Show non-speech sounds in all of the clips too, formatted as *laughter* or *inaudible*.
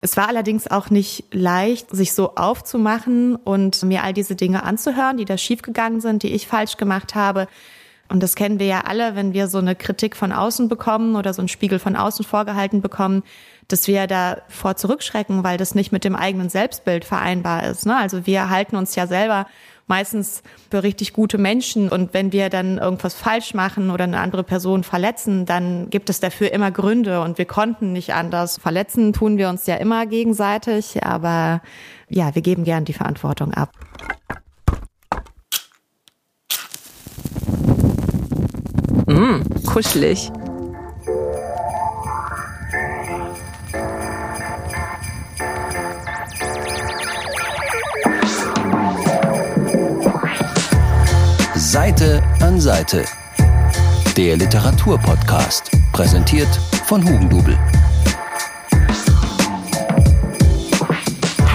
Es war allerdings auch nicht leicht, sich so aufzumachen und mir all diese Dinge anzuhören, die da schiefgegangen sind, die ich falsch gemacht habe. Und das kennen wir ja alle, wenn wir so eine Kritik von außen bekommen oder so einen Spiegel von außen vorgehalten bekommen, dass wir davor zurückschrecken, weil das nicht mit dem eigenen Selbstbild vereinbar ist. Ne? Also wir halten uns ja selber meistens für richtig gute Menschen. Und wenn wir dann irgendwas falsch machen oder eine andere Person verletzen, dann gibt es dafür immer Gründe und wir konnten nicht anders. Verletzen tun wir uns ja immer gegenseitig, aber ja, wir geben gern die Verantwortung ab. Mmh, kuschelig. Seite an Seite. Der Literaturpodcast, präsentiert von Hugendubel.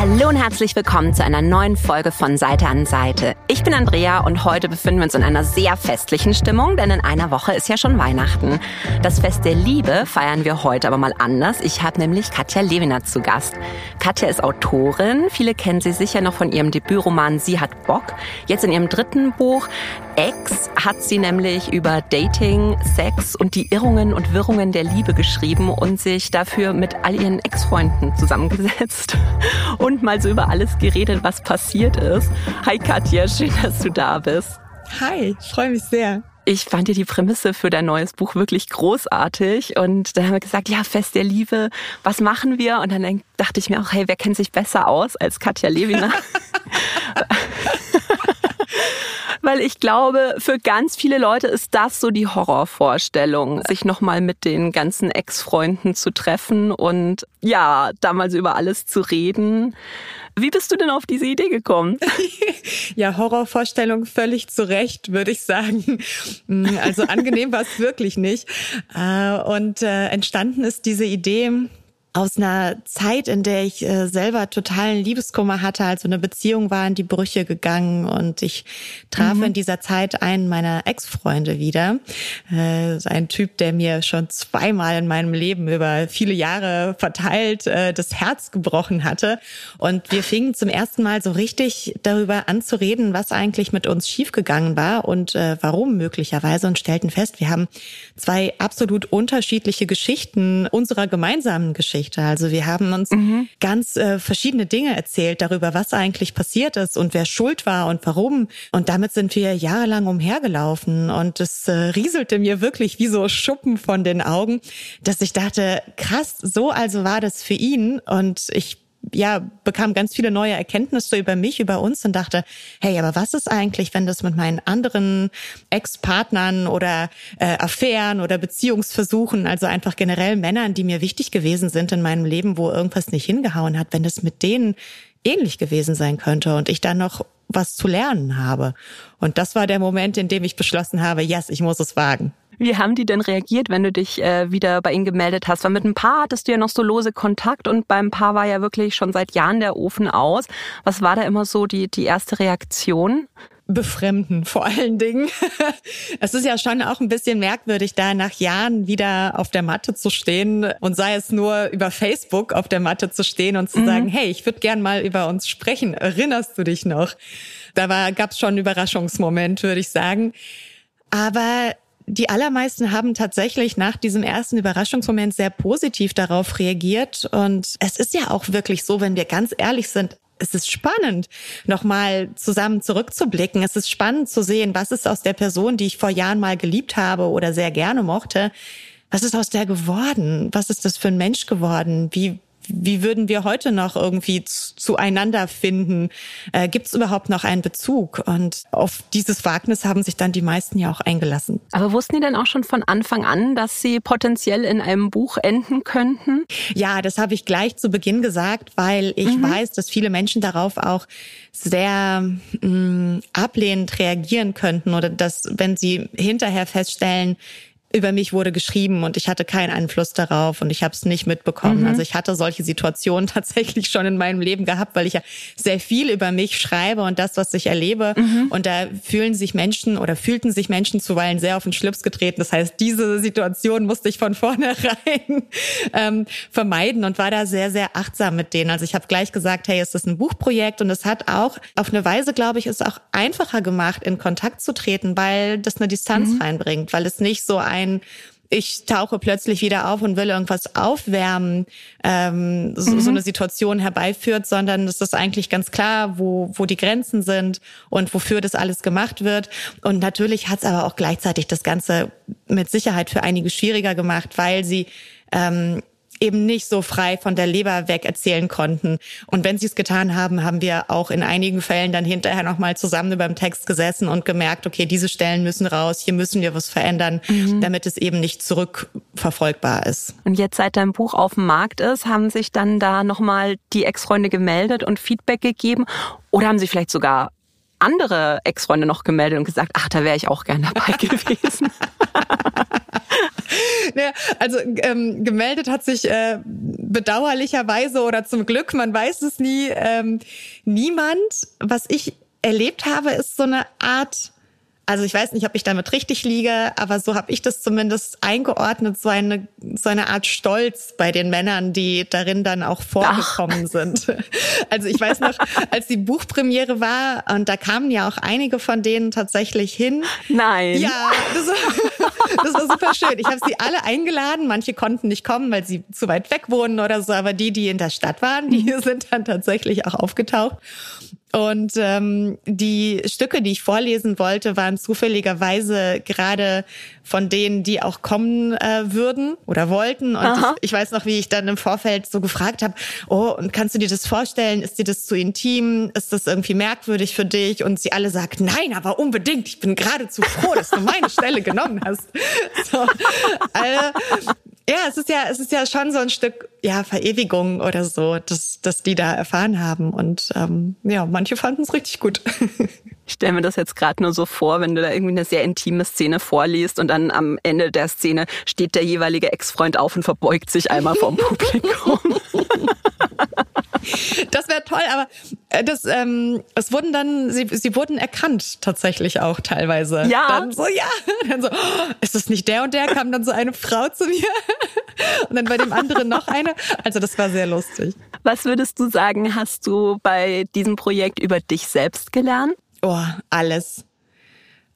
Hallo und herzlich willkommen zu einer neuen Folge von Seite an Seite. Ich bin Andrea und heute befinden wir uns in einer sehr festlichen Stimmung, denn in einer Woche ist ja schon Weihnachten. Das Fest der Liebe feiern wir heute aber mal anders. Ich habe nämlich Katja Lewiner zu Gast. Katja ist Autorin. Viele kennen sie sicher noch von ihrem Debütroman Sie hat Bock. Jetzt in ihrem dritten Buch Ex hat sie nämlich über Dating, Sex und die Irrungen und Wirrungen der Liebe geschrieben und sich dafür mit all ihren Ex-Freunden zusammengesetzt *laughs* und mal so über alles geredet, was passiert ist. Hi Katja, schön, dass du da bist. Hi, ich freue mich sehr. Ich fand dir die Prämisse für dein neues Buch wirklich großartig und dann haben wir gesagt, ja, Fest der Liebe, was machen wir? Und dann dachte ich mir auch, hey, wer kennt sich besser aus als Katja Lewiner? *laughs* *laughs* weil ich glaube, für ganz viele Leute ist das so die Horrorvorstellung, sich nochmal mit den ganzen Ex-Freunden zu treffen und ja, damals über alles zu reden. Wie bist du denn auf diese Idee gekommen? *laughs* ja, Horrorvorstellung völlig zu Recht, würde ich sagen. Also angenehm war es wirklich nicht. Äh, und äh, entstanden ist diese Idee aus einer Zeit, in der ich äh, selber totalen Liebeskummer hatte, also eine Beziehung war in die Brüche gegangen und ich traf mhm. in dieser Zeit einen meiner Ex-Freunde wieder. Äh, ein Typ, der mir schon zweimal in meinem Leben über viele Jahre verteilt äh, das Herz gebrochen hatte. Und wir fingen zum ersten Mal so richtig darüber an zu reden, was eigentlich mit uns schiefgegangen war und äh, warum möglicherweise und stellten fest, wir haben zwei absolut unterschiedliche Geschichten unserer gemeinsamen Geschichte Geschichte. Also wir haben uns mhm. ganz äh, verschiedene Dinge erzählt darüber, was eigentlich passiert ist und wer schuld war und warum. Und damit sind wir jahrelang umhergelaufen und es äh, rieselte mir wirklich wie so Schuppen von den Augen, dass ich dachte, krass, so also war das für ihn und ich ja, bekam ganz viele neue Erkenntnisse über mich, über uns und dachte, hey, aber was ist eigentlich, wenn das mit meinen anderen Ex-Partnern oder äh, Affären oder Beziehungsversuchen, also einfach generell Männern, die mir wichtig gewesen sind in meinem Leben, wo irgendwas nicht hingehauen hat, wenn das mit denen ähnlich gewesen sein könnte und ich dann noch was zu lernen habe. Und das war der Moment, in dem ich beschlossen habe, yes, ich muss es wagen. Wie haben die denn reagiert, wenn du dich äh, wieder bei ihnen gemeldet hast? Weil mit ein paar hattest du ja noch so lose Kontakt und beim Paar war ja wirklich schon seit Jahren der Ofen aus. Was war da immer so die, die erste Reaktion? befremden *laughs* vor allen Dingen. es ist ja schon auch ein bisschen merkwürdig, da nach Jahren wieder auf der Matte zu stehen und sei es nur über Facebook auf der Matte zu stehen und zu mhm. sagen, hey, ich würde gern mal über uns sprechen. Erinnerst du dich noch? Da gab es schon einen Überraschungsmoment, würde ich sagen. Aber die allermeisten haben tatsächlich nach diesem ersten Überraschungsmoment sehr positiv darauf reagiert. Und es ist ja auch wirklich so, wenn wir ganz ehrlich sind, es ist spannend, nochmal zusammen zurückzublicken. Es ist spannend zu sehen, was ist aus der Person, die ich vor Jahren mal geliebt habe oder sehr gerne mochte, was ist aus der geworden? Was ist das für ein Mensch geworden? Wie, wie würden wir heute noch irgendwie zueinander finden? Äh, Gibt es überhaupt noch einen Bezug? Und auf dieses Wagnis haben sich dann die meisten ja auch eingelassen. Aber wussten die denn auch schon von Anfang an, dass sie potenziell in einem Buch enden könnten? Ja, das habe ich gleich zu Beginn gesagt, weil ich mhm. weiß, dass viele Menschen darauf auch sehr mh, mm, ablehnend reagieren könnten oder dass, wenn sie hinterher feststellen, über mich wurde geschrieben und ich hatte keinen Einfluss darauf und ich habe es nicht mitbekommen. Mhm. Also ich hatte solche Situationen *laughs* tatsächlich schon in meinem Leben gehabt, weil ich ja sehr viel über mich schreibe und das, was ich erlebe. Mhm. Und da fühlen sich Menschen oder fühlten sich Menschen zuweilen sehr auf den Schlips getreten. Das heißt, diese Situation musste ich von *laughs* vornherein ähm, vermeiden und war da sehr, sehr achtsam mit denen. Also ich habe gleich gesagt, hey, es ist ein Buchprojekt und es hat auch auf eine Weise, glaube ich, es auch einfacher gemacht, in Kontakt zu treten, weil das eine Distanz mhm. reinbringt, weil es nicht so ein ich tauche plötzlich wieder auf und will irgendwas aufwärmen, ähm, so, mhm. so eine Situation herbeiführt, sondern es ist eigentlich ganz klar, wo, wo die Grenzen sind und wofür das alles gemacht wird. Und natürlich hat es aber auch gleichzeitig das Ganze mit Sicherheit für einige schwieriger gemacht, weil sie ähm, eben nicht so frei von der Leber weg erzählen konnten. Und wenn sie es getan haben, haben wir auch in einigen Fällen dann hinterher nochmal zusammen über dem Text gesessen und gemerkt, okay, diese Stellen müssen raus, hier müssen wir was verändern, mhm. damit es eben nicht zurückverfolgbar ist. Und jetzt, seit dein Buch auf dem Markt ist, haben sich dann da nochmal die Ex-Freunde gemeldet und Feedback gegeben? Oder haben sie vielleicht sogar andere Ex-Freunde noch gemeldet und gesagt, ach, da wäre ich auch gern dabei *laughs* gewesen. *laughs* *laughs* ja, also ähm, gemeldet hat sich äh, bedauerlicherweise oder zum Glück, man weiß es nie, ähm, niemand. Was ich erlebt habe, ist so eine Art also ich weiß nicht, ob ich damit richtig liege, aber so habe ich das zumindest eingeordnet, so eine, so eine Art Stolz bei den Männern, die darin dann auch vorgekommen Ach. sind. *laughs* Also ich weiß noch, als die Buchpremiere war, und da kamen ja auch einige von denen tatsächlich hin. Nein. Ja, das war, *laughs* das war super schön. Ich habe sie alle eingeladen. Manche konnten nicht kommen, weil sie zu weit weg wohnen oder so, aber die, die in der Stadt waren, die *laughs* sind dann tatsächlich auch aufgetaucht. Und ähm, die Stücke, die ich vorlesen wollte, waren zufälligerweise gerade von denen, die auch kommen äh, würden oder wollten. Und ich, ich, weiß noch, wie ich dann im Vorfeld so gefragt habe, oh, und kannst du dir das vorstellen? Ist dir das zu intim? Ist das irgendwie merkwürdig für dich? Und sie alle sagt, nein, aber unbedingt. Ich bin geradezu froh, dass du meine Stelle genommen hast. *laughs* So, also, ja, es ist ja, es ist ja schon so ein Stück, ja, Verewigung oder so, dass, dass die da erfahren haben. Und ähm, ja, manche fanden es richtig gut. *laughs* Ich stelle mir das jetzt gerade nur so vor, wenn du da irgendwie eine sehr intime Szene vorliest und dann am Ende der Szene steht der jeweilige Ex-Freund auf und verbeugt sich einmal vom *laughs* Publikum. Das wäre toll, aber äh, das, ähm, es wurden dann, sie, sie wurden erkannt tatsächlich auch teilweise. Ja. Dann so, ja. *laughs* Dann so, oh, ist das nicht der und der? Kam dann so eine Frau zu mir *laughs* und dann bei dem anderen noch eine. Also das war sehr lustig. Was würdest du sagen, hast du bei diesem Projekt über dich selbst gelernt? Oh, alles.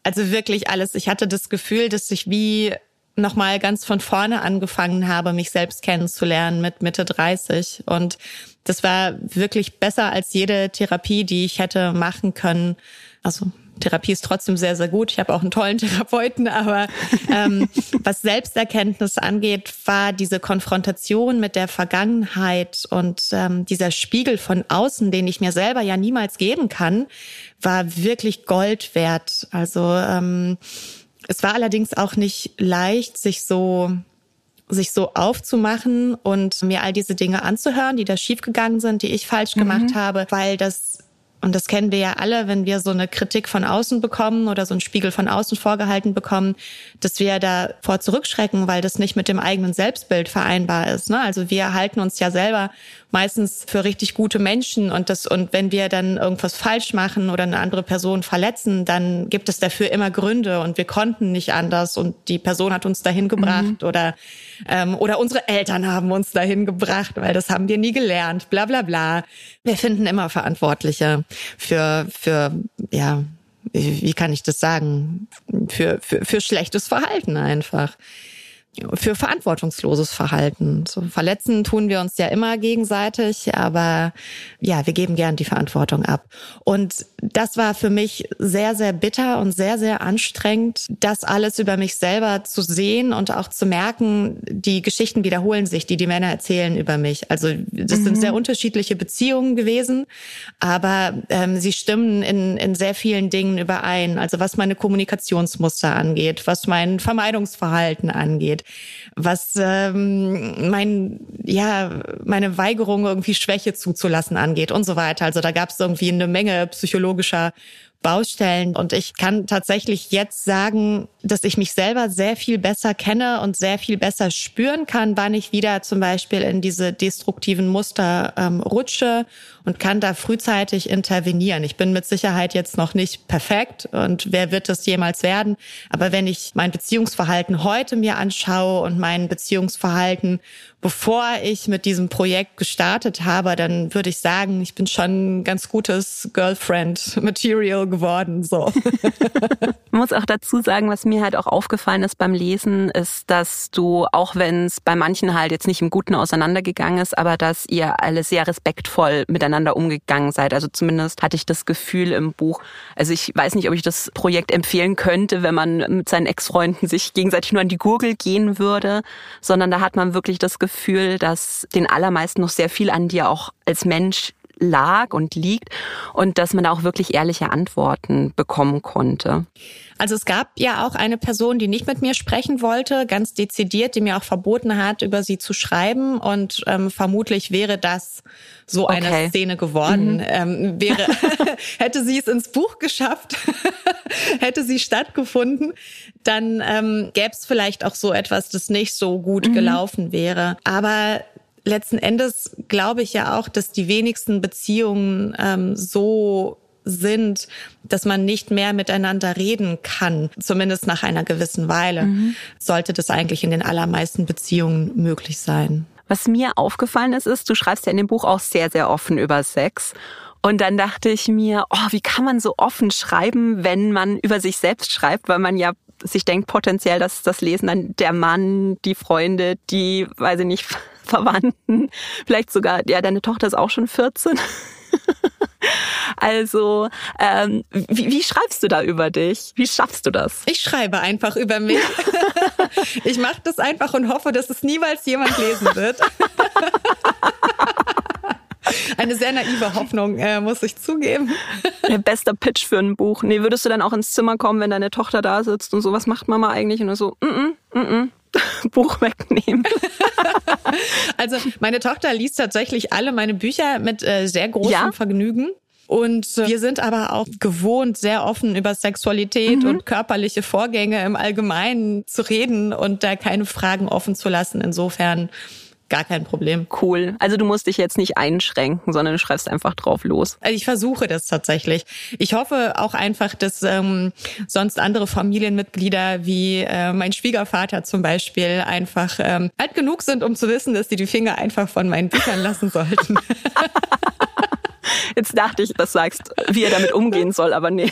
Also wirklich alles. Ich hatte das Gefühl, dass ich wie nochmal ganz von vorne angefangen habe, mich selbst kennenzulernen mit Mitte 30. Und das war wirklich besser als jede Therapie, die ich hätte machen können. Also Therapie ist trotzdem sehr, sehr gut. Ich habe auch einen tollen *laughs* Therapeuten, aber ähm, was Selbsterkenntnis angeht, war diese Konfrontation mit der Vergangenheit und ähm, dieser Spiegel von außen, den ich mir selber ja niemals geben kann, war wirklich Gold wert. Also ähm, es war allerdings auch nicht leicht, sich so sich so aufzumachen und mir all diese Dinge anzuhören, die da schiefgegangen sind, die ich falsch mhm. gemacht habe, weil das und das kennen wir ja alle, wenn wir so eine Kritik von außen bekommen oder so einen Spiegel von außen vorgehalten bekommen, dass wir davor zurückschrecken, weil das nicht mit dem eigenen Selbstbild vereinbar ist. Ne? Also wir halten uns ja selber meistens für richtig gute Menschen. Und das und wenn wir dann irgendwas falsch machen oder eine andere Person verletzen, dann gibt es dafür immer Gründe. Und wir konnten nicht anders. Und die Person hat uns dahin gebracht mhm. oder ähm, oder unsere Eltern haben uns dahin gebracht, weil das haben wir nie gelernt, bla bla bla. Wir finden immer Verantwortliche für für ja wie kann ich das sagen? Für für, für schlechtes Verhalten einfach für verantwortungsloses Verhalten. So verletzen tun wir uns ja immer gegenseitig, aber ja, wir geben gern die Verantwortung ab. Und das war für mich sehr, sehr bitter und sehr, sehr anstrengend, das alles über mich selber zu sehen und auch zu merken, die Geschichten wiederholen sich, die die Männer erzählen über mich. Also das mhm. sind sehr unterschiedliche Beziehungen gewesen, aber ähm, sie stimmen in, in sehr vielen Dingen überein. Also was meine Kommunikationsmuster angeht, was mein Vermeidungsverhalten angeht was ähm, mein, ja, meine Weigerung, irgendwie Schwäche zuzulassen angeht und so weiter. Also da gab es irgendwie eine Menge psychologischer Baustellen. Und ich kann tatsächlich jetzt sagen, dass ich mich selber sehr viel besser kenne und sehr viel besser spüren kann, wann ich wieder zum Beispiel in diese destruktiven Muster ähm, rutsche und kann da frühzeitig intervenieren. Ich bin mit Sicherheit jetzt noch nicht perfekt und wer wird es jemals werden? Aber wenn ich mein Beziehungsverhalten heute mir anschaue und mein Beziehungsverhalten bevor ich mit diesem Projekt gestartet habe, dann würde ich sagen, ich bin schon ein ganz gutes Girlfriend-Material geworden. So. Man *laughs* muss auch dazu sagen, was mir halt auch aufgefallen ist beim Lesen, ist, dass du, auch wenn es bei manchen halt jetzt nicht im Guten auseinandergegangen ist, aber dass ihr alle sehr respektvoll miteinander umgegangen seid. Also zumindest hatte ich das Gefühl im Buch. Also ich weiß nicht, ob ich das Projekt empfehlen könnte, wenn man mit seinen Ex-Freunden sich gegenseitig nur an die Gurgel gehen würde, sondern da hat man wirklich das Gefühl, Gefühl, dass den allermeisten noch sehr viel an dir auch als Mensch lag und liegt und dass man da auch wirklich ehrliche Antworten bekommen konnte. Also es gab ja auch eine Person, die nicht mit mir sprechen wollte, ganz dezidiert, die mir auch verboten hat, über sie zu schreiben. Und ähm, vermutlich wäre das so eine okay. Szene geworden. Mhm. Ähm, wäre, *laughs* hätte sie es ins Buch geschafft, *laughs* hätte sie stattgefunden, dann ähm, gäbe es vielleicht auch so etwas, das nicht so gut mhm. gelaufen wäre. Aber letzten Endes glaube ich ja auch, dass die wenigsten Beziehungen ähm, so sind, dass man nicht mehr miteinander reden kann, zumindest nach einer gewissen Weile, mhm. sollte das eigentlich in den allermeisten Beziehungen möglich sein. Was mir aufgefallen ist, ist, du schreibst ja in dem Buch auch sehr, sehr offen über Sex. Und dann dachte ich mir, oh, wie kann man so offen schreiben, wenn man über sich selbst schreibt, weil man ja sich denkt potenziell, dass das Lesen dann der Mann, die Freunde, die, weiß ich nicht, Verwandten, *laughs* vielleicht sogar, ja, deine Tochter ist auch schon 14. *laughs* Also, ähm, wie, wie schreibst du da über dich? Wie schaffst du das? Ich schreibe einfach über mich. *laughs* ich mache das einfach und hoffe, dass es niemals jemand lesen wird. Eine sehr naive Hoffnung, äh, muss ich zugeben. Der beste Pitch für ein Buch. Nee, würdest du dann auch ins Zimmer kommen, wenn deine Tochter da sitzt und so, was macht Mama eigentlich? Und so, mm -mm, mm -mm. *laughs* Buch wegnehmen. *laughs* also meine Tochter liest tatsächlich alle meine Bücher mit äh, sehr großem ja? Vergnügen. Und äh, wir sind aber auch gewohnt, sehr offen über Sexualität mhm. und körperliche Vorgänge im Allgemeinen zu reden und da keine Fragen offen zu lassen. Insofern Gar kein Problem. Cool. Also du musst dich jetzt nicht einschränken, sondern du schreibst einfach drauf los. Also ich versuche das tatsächlich. Ich hoffe auch einfach, dass ähm, sonst andere Familienmitglieder wie äh, mein Schwiegervater zum Beispiel einfach ähm, alt genug sind, um zu wissen, dass sie die Finger einfach von meinen Büchern lassen sollten. Jetzt dachte ich, das sagst, wie er damit umgehen soll, aber nee,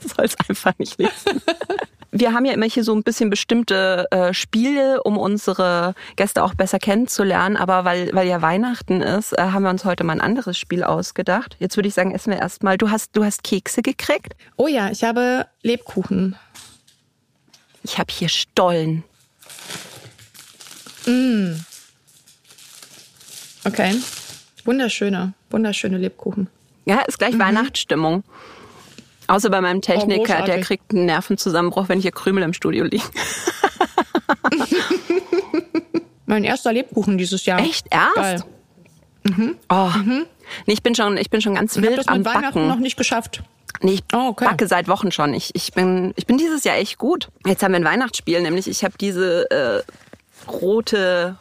*laughs* soll es einfach nicht lesen *laughs* wir haben ja immer hier so ein bisschen bestimmte äh, Spiele, um unsere Gäste auch besser kennenzulernen. Aber weil, weil ja Weihnachten ist, äh, haben wir uns heute mal ein anderes Spiel ausgedacht. Jetzt würde ich sagen, essen wir erstmal. Du hast, du hast Kekse gekriegt? Oh ja, ich habe Lebkuchen. Ich habe hier Stollen. Mm. Okay. Wunderschöne, wunderschöne Lebkuchen. Ja, ist gleich mhm. Weihnachtsstimmung. Außer bei meinem Techniker, oh, der kriegt einen Nervenzusammenbruch, wenn hier Krümel im Studio liegen. *laughs* mein erster Lebkuchen dieses Jahr. Echt? Erst? Mhm. Oh. Mhm. Nee, ich bin schon, ich bin schon ganz wild ich das am Weihnachten Backen. noch nicht geschafft. Nee, ich oh, okay. backe seit Wochen schon. Ich, ich, bin, ich bin dieses Jahr echt gut. Jetzt haben wir ein Weihnachtsspiel, nämlich ich habe diese äh, rote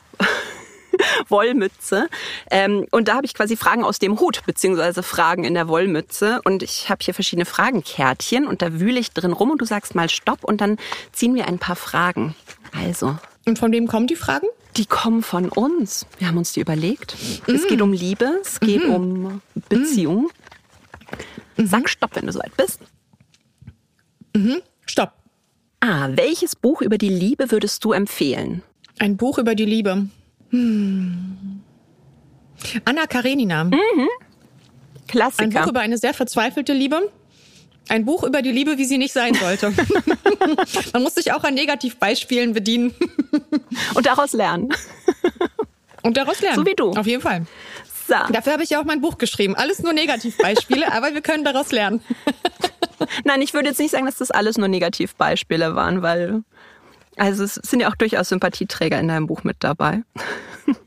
*laughs* Wollmütze. Ähm, und da habe ich quasi Fragen aus dem Hut, beziehungsweise Fragen in der Wollmütze. Und ich habe hier verschiedene Fragenkärtchen und da wühle ich drin rum und du sagst mal Stopp und dann ziehen wir ein paar Fragen. Also. Und von wem kommen die Fragen? Die kommen von uns. Wir haben uns die überlegt. Mhm. Es geht um Liebe, es geht mhm. um Beziehung. Mhm. Sag Stopp, wenn du soweit bist. Mhm. Stopp. Ah, welches Buch über die Liebe würdest du empfehlen? Ein Buch über die Liebe. Hm. Anna Karenina. Mhm. Klassiker. Ein Buch über eine sehr verzweifelte Liebe. Ein Buch über die Liebe, wie sie nicht sein sollte. *laughs* Man muss sich auch an Negativbeispielen bedienen. *laughs* Und daraus lernen. *laughs* Und daraus lernen. So wie du. Auf jeden Fall. So. Dafür habe ich ja auch mein Buch geschrieben. Alles nur Negativbeispiele, aber wir können daraus lernen. Nein, ich würde jetzt nicht sagen, dass das alles nur Negativbeispiele waren, weil also es sind ja auch durchaus Sympathieträger in deinem Buch mit dabei.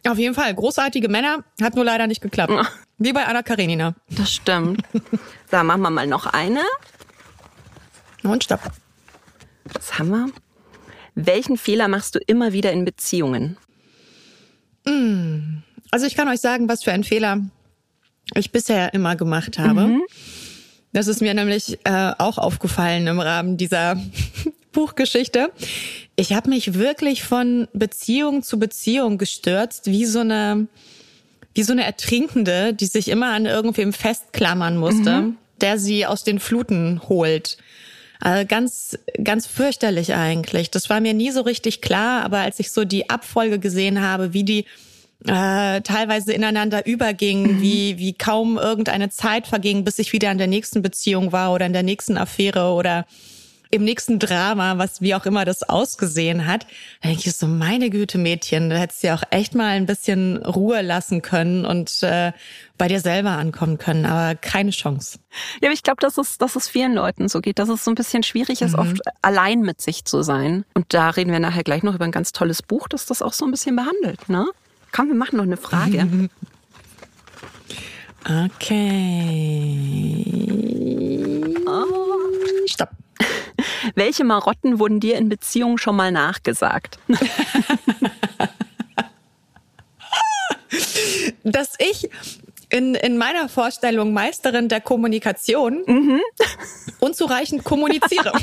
Auf jeden Fall. Großartige Männer. Hat nur leider nicht geklappt. Wie bei Anna Karenina. Das stimmt. so, machen wir mal noch eine. Und stopp. Das haben wir. Welchen Fehler machst du immer wieder in Beziehungen? Also ich kann euch sagen, was für einen Fehler ich bisher immer gemacht habe. Mhm. Das ist mir nämlich äh, auch aufgefallen im Rahmen dieser Buchgeschichte. Ich habe mich wirklich von Beziehung zu Beziehung gestürzt, wie so eine wie so eine Ertrinkende, die sich immer an irgendwem festklammern musste, mhm. der sie aus den Fluten holt. Also ganz, ganz fürchterlich eigentlich. Das war mir nie so richtig klar, aber als ich so die Abfolge gesehen habe, wie die äh, teilweise ineinander übergingen, mhm. wie, wie kaum irgendeine Zeit verging, bis ich wieder in der nächsten Beziehung war oder in der nächsten Affäre oder im nächsten Drama, was wie auch immer das ausgesehen hat, da denke ich so, meine Güte, Mädchen, da hättest du ja auch echt mal ein bisschen Ruhe lassen können und äh, bei dir selber ankommen können, aber keine Chance. Ja, aber ich glaube, dass es, dass es vielen Leuten so geht, dass es so ein bisschen schwierig ist, mhm. oft allein mit sich zu sein. Und da reden wir nachher gleich noch über ein ganz tolles Buch, das das auch so ein bisschen behandelt, ne? Komm, wir machen noch eine Frage. *laughs* Okay. Oh. Stopp. *laughs* Welche Marotten wurden dir in Beziehungen schon mal nachgesagt? *laughs* Dass ich in, in meiner Vorstellung Meisterin der Kommunikation mhm. unzureichend kommuniziere. *laughs*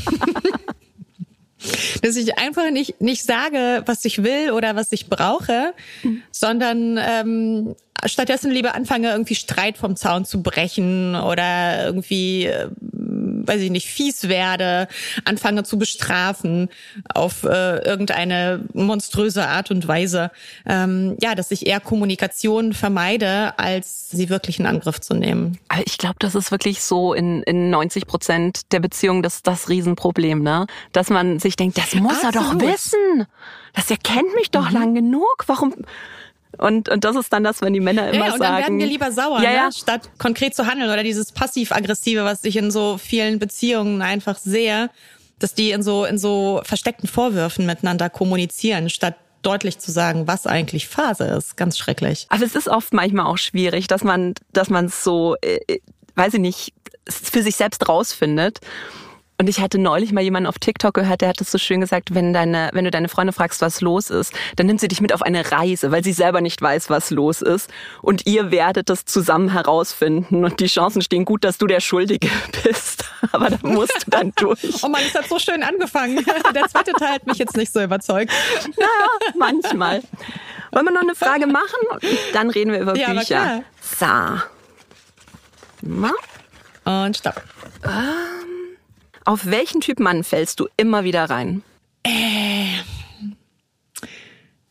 Dass ich einfach nicht, nicht sage, was ich will oder was ich brauche, mhm. sondern ähm, stattdessen lieber anfange, irgendwie Streit vom Zaun zu brechen oder irgendwie äh, weiß ich nicht, fies werde, anfange zu bestrafen auf äh, irgendeine monströse Art und Weise. Ähm, ja, dass ich eher Kommunikation vermeide, als sie wirklich in Angriff zu nehmen. ich glaube, das ist wirklich so in, in 90 Prozent der Beziehungen das, das Riesenproblem, ne? Dass man sich denkt, das muss Absolut. er doch wissen. Das erkennt mich doch mhm. lang genug. Warum? Und, und das ist dann das, wenn die Männer immer ja, und sagen. Dann werden wir lieber sauer, ja, ja. Ne? statt konkret zu handeln oder dieses passiv-aggressive, was ich in so vielen Beziehungen einfach sehe, dass die in so, in so versteckten Vorwürfen miteinander kommunizieren, statt deutlich zu sagen, was eigentlich Phase ist. Ganz schrecklich. Aber es ist oft manchmal auch schwierig, dass man, dass man es so, äh, äh weiß ich nicht, für sich selbst rausfindet. Und ich hatte neulich mal jemanden auf TikTok gehört, der hat es so schön gesagt, wenn deine, wenn du deine Freunde fragst, was los ist, dann nimmt sie dich mit auf eine Reise, weil sie selber nicht weiß, was los ist. Und ihr werdet das zusammen herausfinden. Und die Chancen stehen gut, dass du der Schuldige *laughs* bist. Aber da musst du dann durch. oh Mann, es hat so schön angefangen. *laughs* Der zweite Teil hat mich jetzt nicht so überzeugt. Naja, manchmal. Wollen wir noch eine Frage machen? Dann reden wir über ja, Bücher. So. Und stopp. Ähm. Auf welchen Typ Mann fällst du immer wieder rein? Äh,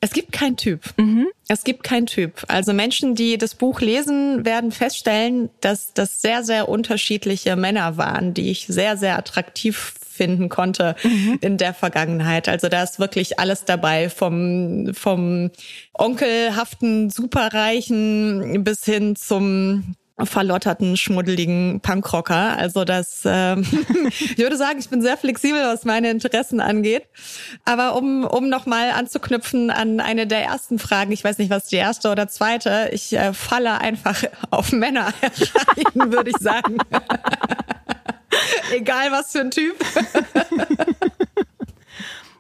es gibt keinen Typ. Mhm. Es gibt keinen Typ. Also Menschen, die das Buch lesen, werden feststellen, dass das sehr, sehr unterschiedliche Männer waren, die ich sehr, sehr attraktiv finden konnte mhm. in der Vergangenheit. Also da ist wirklich alles dabei, vom, vom onkelhaften Superreichen bis hin zum verlotterten, schmuddeligen Punkrocker. Also das, ähm, *laughs* ich würde sagen, ich bin sehr flexibel, was meine Interessen angeht. Aber um, um nochmal anzuknüpfen an eine der ersten Fragen, ich weiß nicht, was die erste oder zweite, ich äh, falle einfach *laughs* auf Männer rein, würde ich sagen. *laughs* Egal was für ein Typ.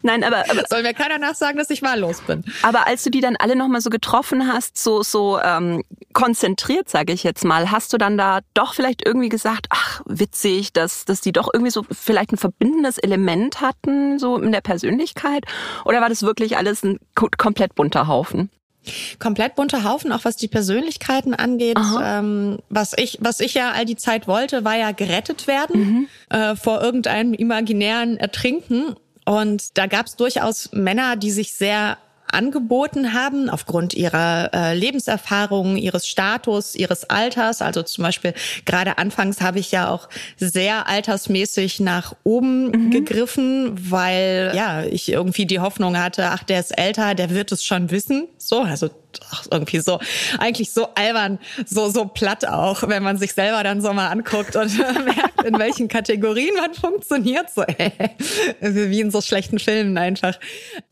Nein, aber, aber soll mir keiner nachsagen, dass ich wahllos bin. Aber als du die dann alle nochmal so getroffen hast, so so ähm, konzentriert, sage ich jetzt mal, hast du dann da doch vielleicht irgendwie gesagt, ach witzig, dass dass die doch irgendwie so vielleicht ein verbindendes Element hatten, so in der Persönlichkeit, oder war das wirklich alles ein komplett bunter Haufen? Komplett bunter Haufen, auch was die Persönlichkeiten angeht. Ähm, was ich, was ich ja all die Zeit wollte, war ja gerettet werden mhm. äh, vor irgendeinem imaginären Ertrinken. Und da gab es durchaus Männer, die sich sehr angeboten haben, aufgrund ihrer äh, Lebenserfahrung, ihres Status, ihres Alters. Also zum Beispiel gerade anfangs habe ich ja auch sehr altersmäßig nach oben mhm. gegriffen, weil ja ich irgendwie die Hoffnung hatte, ach, der ist älter, der wird es schon wissen. So, also ach, irgendwie so, eigentlich so albern, so, so platt auch, wenn man sich selber dann so mal anguckt und *laughs* merkt, in welchen Kategorien man funktioniert, so, *laughs* äh, wie in so schlechten Filmen einfach.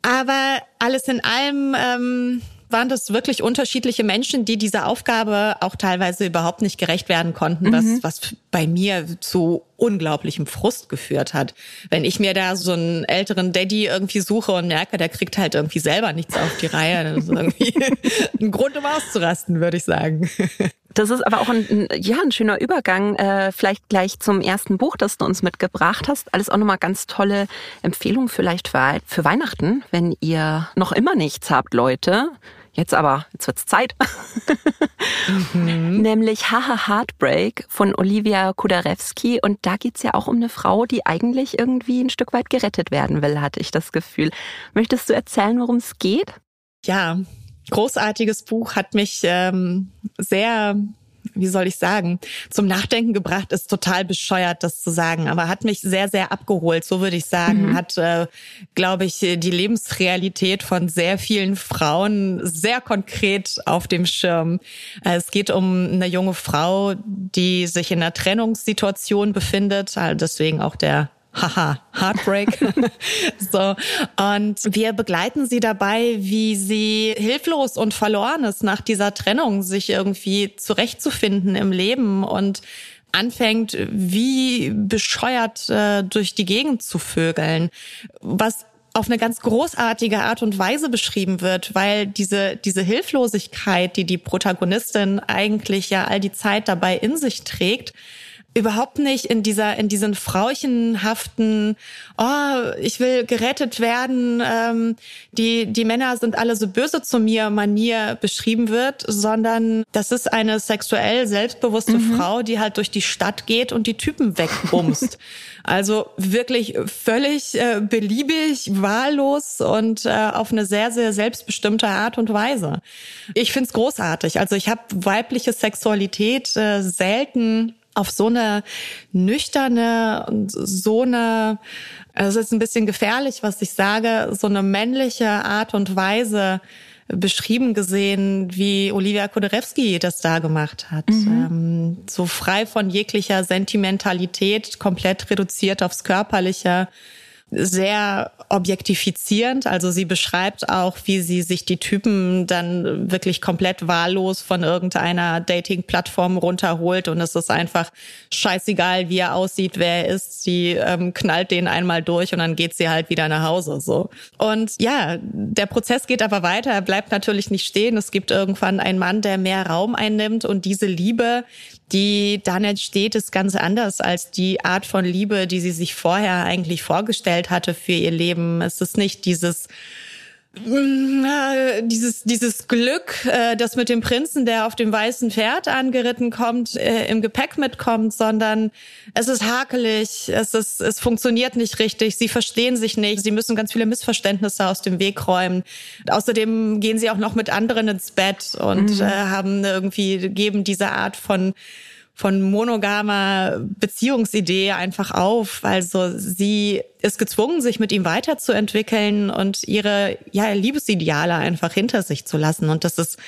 Aber alles in allem, ähm, waren das wirklich unterschiedliche Menschen, die dieser Aufgabe auch teilweise überhaupt nicht gerecht werden konnten, mhm. was, was bei mir zu unglaublichem Frust geführt hat. Wenn ich mir da so einen älteren Daddy irgendwie suche und merke, der kriegt halt irgendwie selber nichts auf die Reihe, das ist irgendwie *laughs* ein Grund, um auszurasten, würde ich sagen. Das ist aber auch ein, ja, ein schöner Übergang, äh, vielleicht gleich zum ersten Buch, das du uns mitgebracht hast. Alles auch nochmal ganz tolle Empfehlungen vielleicht für, für Weihnachten, wenn ihr noch immer nichts habt, Leute. Jetzt aber, jetzt wird's Zeit. mhm. *laughs* Nämlich Haha Heartbreak von Olivia Kudarewski. Und da geht's ja auch um eine Frau, die eigentlich irgendwie ein Stück weit gerettet werden will, hatte ich das Gefühl. Möchtest du erzählen, worum es geht? Ja, großartiges Buch, hat mich ähm, sehr wie soll ich sagen, zum Nachdenken gebracht, ist total bescheuert, das zu sagen, aber hat mich sehr, sehr abgeholt, so würde ich sagen. Mhm. Hat, äh, glaube ich, die Lebensrealität von sehr vielen Frauen sehr konkret auf dem Schirm. Äh, es geht um eine junge Frau, die sich in einer Trennungssituation befindet, also deswegen auch der haha, Heartbreak. *laughs* so. Und wir begleiten sie dabei, wie sie hilflos und verloren ist nach dieser Trennung, sich irgendwie zurechtzufinden im Leben und anfängt, wie bescheuert äh, durch die Gegend zu vögeln. Was auf eine ganz großartige Art und Weise beschrieben wird, weil diese, diese Hilflosigkeit, die die Protagonistin eigentlich ja all die Zeit dabei in sich trägt, überhaupt nicht in dieser in diesen frauchenhaften oh ich will gerettet werden ähm, die die Männer sind alle so böse zu mir Manier beschrieben wird sondern das ist eine sexuell selbstbewusste mhm. Frau die halt durch die Stadt geht und die Typen wegbumst. *laughs* Also wirklich völlig äh, beliebig wahllos und äh, auf eine sehr sehr selbstbestimmte Art und Weise. Ich find's großartig. Also ich habe weibliche Sexualität äh, selten auf so eine nüchterne und so eine, es ist ein bisschen gefährlich, was ich sage, so eine männliche Art und Weise beschrieben gesehen, wie Olivia Kuderewski das da gemacht hat. Mhm. Ähm, so frei von jeglicher Sentimentalität, komplett reduziert aufs Körperliche sehr objektifizierend. Also sie beschreibt auch, wie sie sich die Typen dann wirklich komplett wahllos von irgendeiner Dating-Plattform runterholt und es ist einfach scheißegal, wie er aussieht, wer er ist. Sie ähm, knallt den einmal durch und dann geht sie halt wieder nach Hause. So und ja, der Prozess geht aber weiter. Er bleibt natürlich nicht stehen. Es gibt irgendwann einen Mann, der mehr Raum einnimmt und diese Liebe, die dann entsteht, ist ganz anders als die Art von Liebe, die sie sich vorher eigentlich vorgestellt hatte für ihr Leben. Es ist nicht dieses dieses dieses Glück, äh, das mit dem Prinzen, der auf dem weißen Pferd angeritten kommt, äh, im Gepäck mitkommt, sondern es ist hakelig, es ist es funktioniert nicht richtig, sie verstehen sich nicht, sie müssen ganz viele Missverständnisse aus dem Weg räumen. Außerdem gehen sie auch noch mit anderen ins Bett und mhm. äh, haben irgendwie geben diese Art von von monogamer Beziehungsidee einfach auf. Also sie ist gezwungen, sich mit ihm weiterzuentwickeln und ihre ja, Liebesideale einfach hinter sich zu lassen. Und das ist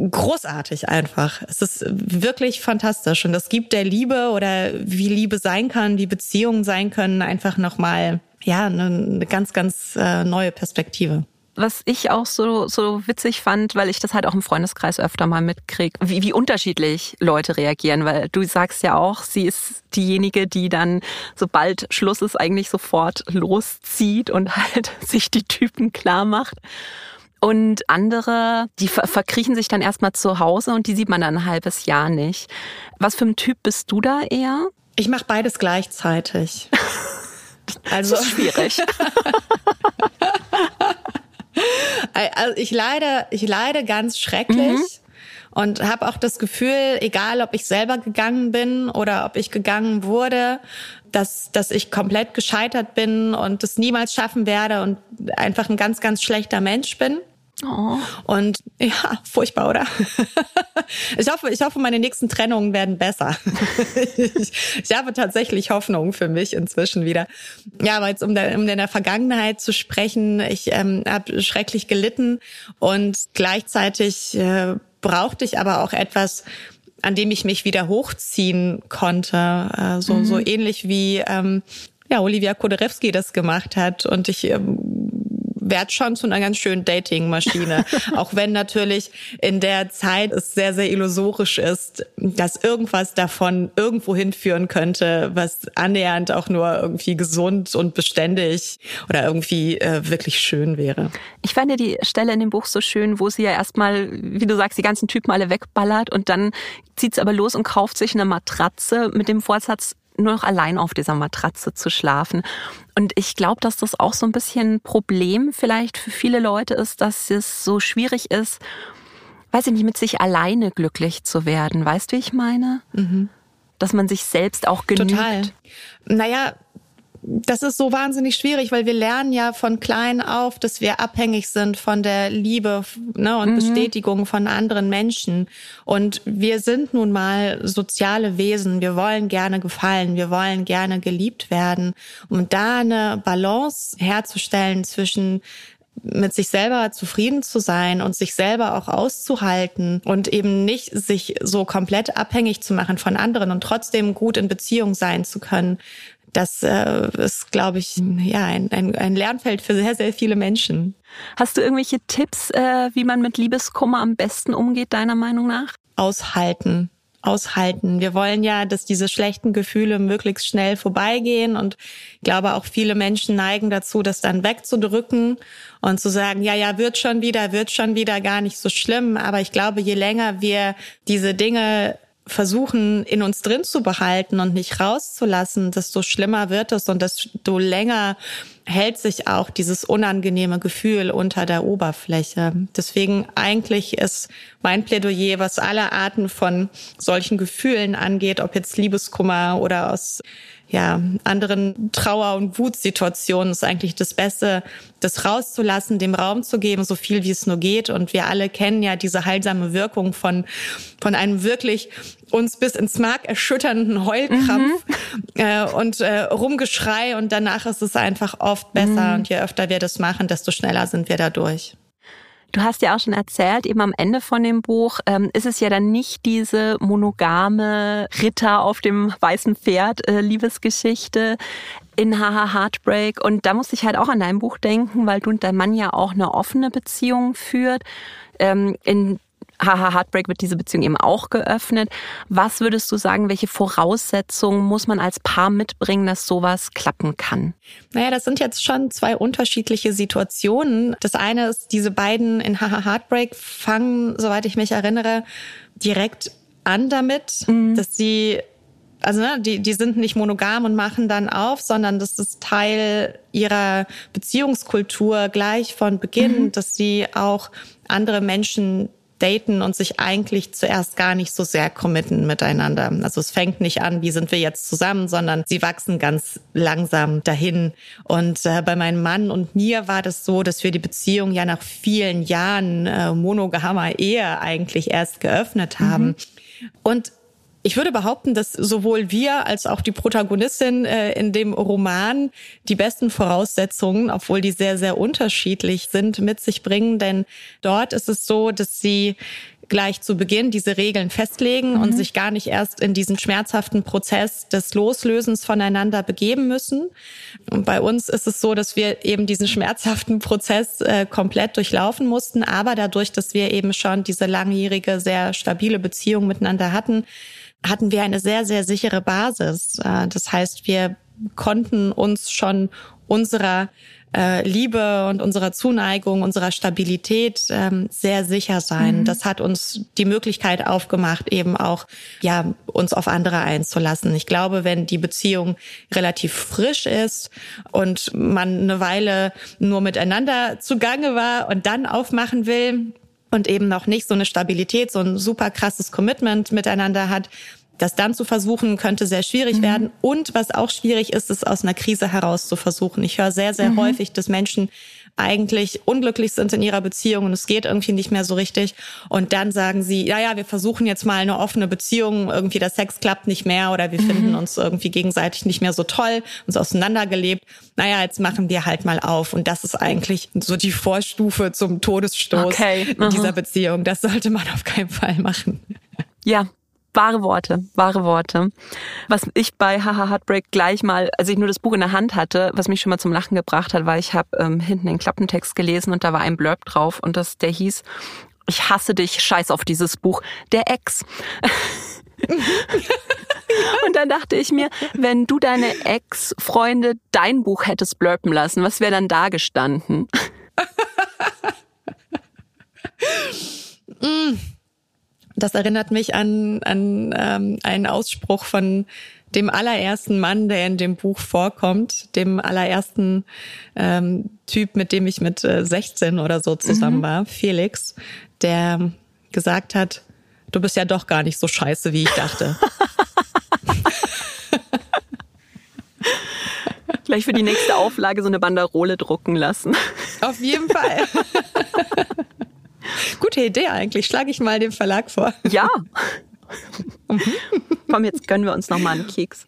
großartig einfach. Es ist wirklich fantastisch. Und das gibt der Liebe oder wie Liebe sein kann, wie Beziehungen sein können, einfach nochmal, ja, eine ganz, ganz äh, neue Perspektive was ich auch so, so witzig fand, weil ich das halt auch im Freundeskreis öfter mal mitkriege, wie, wie unterschiedlich Leute reagieren, weil du sagst ja auch, sie ist diejenige, die dann, sobald Schluss ist, eigentlich sofort loszieht und *laughs* halt sich die Typen klar macht. Und andere, die verkriechen sich dann erstmal zu Hause und die sieht man dann ein halbes Jahr nicht. Was für ein Typ bist du da eher? Ich mache beides gleichzeitig. *laughs* Also das ist schwierig. *laughs* Also ich leide, ich leide ganz schrecklich. Mhm. Und habe auch das Gefühl, egal ob ich selber gegangen bin oder ob ich gegangen wurde, dass, dass ich komplett gescheitert bin und es niemals schaffen werde und einfach ein ganz, ganz schlechter Mensch bin. Oh. Und *laughs* ja, furchtbar, oder? *laughs* ich hoffe, ich hoffe, meine nächsten Trennungen werden besser. *laughs* ich, ich, habe tatsächlich Hoffnung für mich inzwischen wieder. Ja, aber jetzt um, der, um in der Vergangenheit zu sprechen, ich ähm, habe schrecklich gelitten und gleichzeitig äh, brauchte ich aber auch etwas, an dem ich mich wieder hochziehen konnte. Äh, so, mhm. so ähnlich wie ähm, ja, Olivia Koderewski das gemacht hat. Und ich ähm, werd schon zu einer ganz schönen Dating-Maschine. *laughs* Auch wenn natürlich in der Zeit es sehr, sehr illusorisch ist, dass irgendwas davon irgendwo hinführen könnte, was annähernd auch nur irgendwie gesund und beständig oder irgendwie äh, wirklich schön wäre. Ich fand ja die Stelle in dem Buch so schön, wo sie ja erstmal, wie du sagst, die ganzen Typen alle wegballert und dann zieht sie aber los und kauft sich eine Matratze mit dem Vorsatz, nur noch allein auf dieser Matratze zu schlafen. Und ich glaube, dass das auch so ein bisschen ein Problem vielleicht für viele Leute ist, dass es so schwierig ist, weiß ich nicht, mit sich alleine glücklich zu werden. Weißt du, wie ich meine? Mhm. Dass man sich selbst auch genügt. Total. Naja, das ist so wahnsinnig schwierig, weil wir lernen ja von klein auf, dass wir abhängig sind von der Liebe ne, und mhm. Bestätigung von anderen Menschen. Und wir sind nun mal soziale Wesen. Wir wollen gerne gefallen. Wir wollen gerne geliebt werden. Und da eine Balance herzustellen zwischen mit sich selber zufrieden zu sein und sich selber auch auszuhalten und eben nicht sich so komplett abhängig zu machen von anderen und trotzdem gut in Beziehung sein zu können das äh, ist, glaube ich, ja, ein, ein, ein Lernfeld für sehr, sehr viele Menschen. Hast du irgendwelche Tipps, äh, wie man mit Liebeskummer am besten umgeht, deiner Meinung nach? Aushalten aushalten. Wir wollen ja, dass diese schlechten Gefühle möglichst schnell vorbeigehen und ich glaube auch viele Menschen neigen dazu, das dann wegzudrücken und zu sagen, ja, ja, wird schon wieder, wird schon wieder gar nicht so schlimm. Aber ich glaube, je länger wir diese Dinge versuchen, in uns drin zu behalten und nicht rauszulassen, desto schlimmer wird es und desto länger hält sich auch dieses unangenehme Gefühl unter der Oberfläche. Deswegen eigentlich ist mein Plädoyer, was alle Arten von solchen Gefühlen angeht, ob jetzt Liebeskummer oder aus ja, anderen Trauer- und Wutsituationen ist eigentlich das Beste, das rauszulassen, dem Raum zu geben, so viel wie es nur geht. Und wir alle kennen ja diese heilsame Wirkung von, von einem wirklich uns bis ins Mark erschütternden Heulkrampf mhm. äh, und äh, Rumgeschrei. Und danach ist es einfach oft besser. Mhm. Und je öfter wir das machen, desto schneller sind wir da durch. Du hast ja auch schon erzählt, eben am Ende von dem Buch ähm, ist es ja dann nicht diese monogame Ritter auf dem weißen Pferd äh, Liebesgeschichte in Haha Heartbreak. Und da musste ich halt auch an dein Buch denken, weil du und dein Mann ja auch eine offene Beziehung führt. Ähm, in Haha Heartbreak wird diese Beziehung eben auch geöffnet. Was würdest du sagen, welche Voraussetzungen muss man als Paar mitbringen, dass sowas klappen kann? Naja, das sind jetzt schon zwei unterschiedliche Situationen. Das eine ist, diese beiden in Haha Heartbreak fangen, soweit ich mich erinnere, direkt an damit, mhm. dass sie also ne, die, die sind nicht monogam und machen dann auf, sondern das ist Teil ihrer Beziehungskultur gleich von Beginn, mhm. dass sie auch andere Menschen daten und sich eigentlich zuerst gar nicht so sehr committen miteinander. Also es fängt nicht an, wie sind wir jetzt zusammen, sondern sie wachsen ganz langsam dahin. Und äh, bei meinem Mann und mir war das so, dass wir die Beziehung ja nach vielen Jahren äh, monogamer Ehe eigentlich erst geöffnet haben. Mhm. Und ich würde behaupten, dass sowohl wir als auch die Protagonistin äh, in dem Roman die besten Voraussetzungen, obwohl die sehr, sehr unterschiedlich sind, mit sich bringen. Denn dort ist es so, dass sie gleich zu Beginn diese Regeln festlegen mhm. und sich gar nicht erst in diesen schmerzhaften Prozess des Loslösens voneinander begeben müssen. Und bei uns ist es so, dass wir eben diesen schmerzhaften Prozess äh, komplett durchlaufen mussten. Aber dadurch, dass wir eben schon diese langjährige, sehr stabile Beziehung miteinander hatten, hatten wir eine sehr, sehr sichere Basis. Äh, das heißt, wir konnten uns schon unserer äh, Liebe und unserer Zuneigung, unserer Stabilität ähm, sehr sicher sein. Mhm. Das hat uns die Möglichkeit aufgemacht, eben auch ja uns auf andere einzulassen. Ich glaube, wenn die Beziehung relativ frisch ist und man eine Weile nur miteinander zugange war und dann aufmachen will, und eben noch nicht so eine Stabilität, so ein super krasses Commitment miteinander hat, das dann zu versuchen, könnte sehr schwierig mhm. werden. Und was auch schwierig ist, ist aus einer Krise heraus zu versuchen. Ich höre sehr, sehr mhm. häufig, dass Menschen eigentlich unglücklich sind in ihrer Beziehung und es geht irgendwie nicht mehr so richtig. Und dann sagen sie, ja, ja, wir versuchen jetzt mal eine offene Beziehung, irgendwie der Sex klappt nicht mehr oder wir mhm. finden uns irgendwie gegenseitig nicht mehr so toll, uns auseinandergelebt. Naja, jetzt machen wir halt mal auf. Und das ist eigentlich so die Vorstufe zum Todesstoß okay. in dieser Beziehung. Das sollte man auf keinen Fall machen. Ja, Wahre Worte, wahre Worte. Was ich bei Haha Heartbreak gleich mal, als ich nur das Buch in der Hand hatte, was mich schon mal zum Lachen gebracht hat, war, ich habe ähm, hinten den Klappentext gelesen und da war ein Blurb drauf und das, der hieß, ich hasse dich, scheiß auf dieses Buch, der Ex. *laughs* und dann dachte ich mir, wenn du deine Ex-Freunde dein Buch hättest blurpen lassen, was wäre dann da gestanden? *laughs* Das erinnert mich an, an ähm, einen Ausspruch von dem allerersten Mann, der in dem Buch vorkommt, dem allerersten ähm, Typ, mit dem ich mit äh, 16 oder so zusammen mhm. war, Felix, der gesagt hat, du bist ja doch gar nicht so scheiße, wie ich dachte. *laughs* Gleich für die nächste Auflage so eine Banderole drucken lassen. Auf jeden Fall. *laughs* Gute Idee eigentlich. Schlage ich mal dem Verlag vor. Ja. *laughs* Komm, jetzt gönnen wir uns noch mal einen Keks.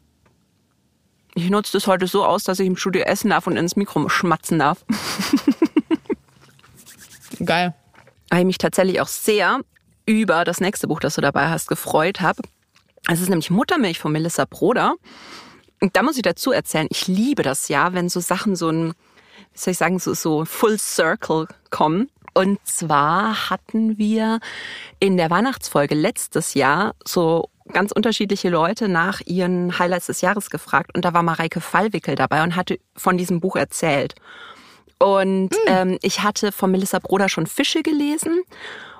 Ich nutze das heute so aus, dass ich im Studio essen darf und ins Mikro schmatzen darf. *laughs* Geil. Weil ich mich tatsächlich auch sehr über das nächste Buch, das du dabei hast, gefreut habe. Es ist nämlich Muttermilch von Melissa Broder. Und da muss ich dazu erzählen, ich liebe das ja, wenn so Sachen so ein, wie soll ich sagen, so, so Full Circle kommen. Und zwar hatten wir in der Weihnachtsfolge letztes Jahr so ganz unterschiedliche Leute nach ihren Highlights des Jahres gefragt. Und da war Mareike Fallwickel dabei und hatte von diesem Buch erzählt. Und mhm. ähm, ich hatte von Melissa Broder schon Fische gelesen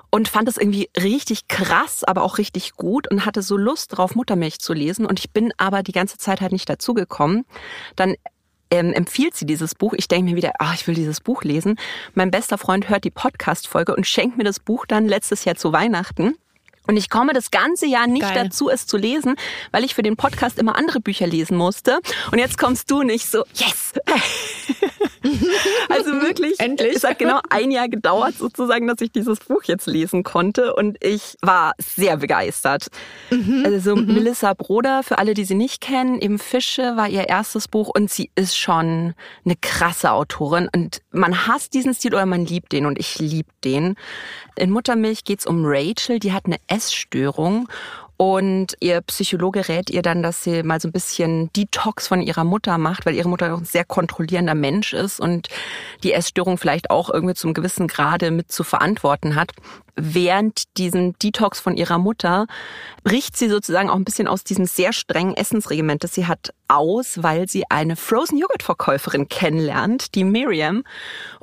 und fand es irgendwie richtig krass, aber auch richtig gut und hatte so Lust drauf, Muttermilch zu lesen. Und ich bin aber die ganze Zeit halt nicht dazugekommen. Dann ähm, empfiehlt sie dieses Buch. Ich denke mir wieder, ach, ich will dieses Buch lesen. Mein bester Freund hört die Podcast-Folge und schenkt mir das Buch dann letztes Jahr zu Weihnachten. Und ich komme das ganze Jahr nicht Geil. dazu, es zu lesen, weil ich für den Podcast immer andere Bücher lesen musste. Und jetzt kommst du nicht so, yes! *laughs* *laughs* also wirklich, Endlich. es hat genau ein Jahr gedauert sozusagen, dass ich dieses Buch jetzt lesen konnte. Und ich war sehr begeistert. Mhm. Also mhm. Melissa Broder, für alle, die sie nicht kennen, eben Fische war ihr erstes Buch und sie ist schon eine krasse Autorin. Und man hasst diesen Stil oder man liebt den und ich lieb den. In Muttermilch geht's um Rachel, die hat eine Essstörung und ihr Psychologe rät ihr dann, dass sie mal so ein bisschen Detox von ihrer Mutter macht, weil ihre Mutter auch ein sehr kontrollierender Mensch ist und die Essstörung vielleicht auch irgendwie zum gewissen Grade mit zu verantworten hat. Während diesem Detox von ihrer Mutter bricht sie sozusagen auch ein bisschen aus diesem sehr strengen Essensregiment, das sie hat, aus, weil sie eine Frozen Joghurt Verkäuferin kennenlernt, die Miriam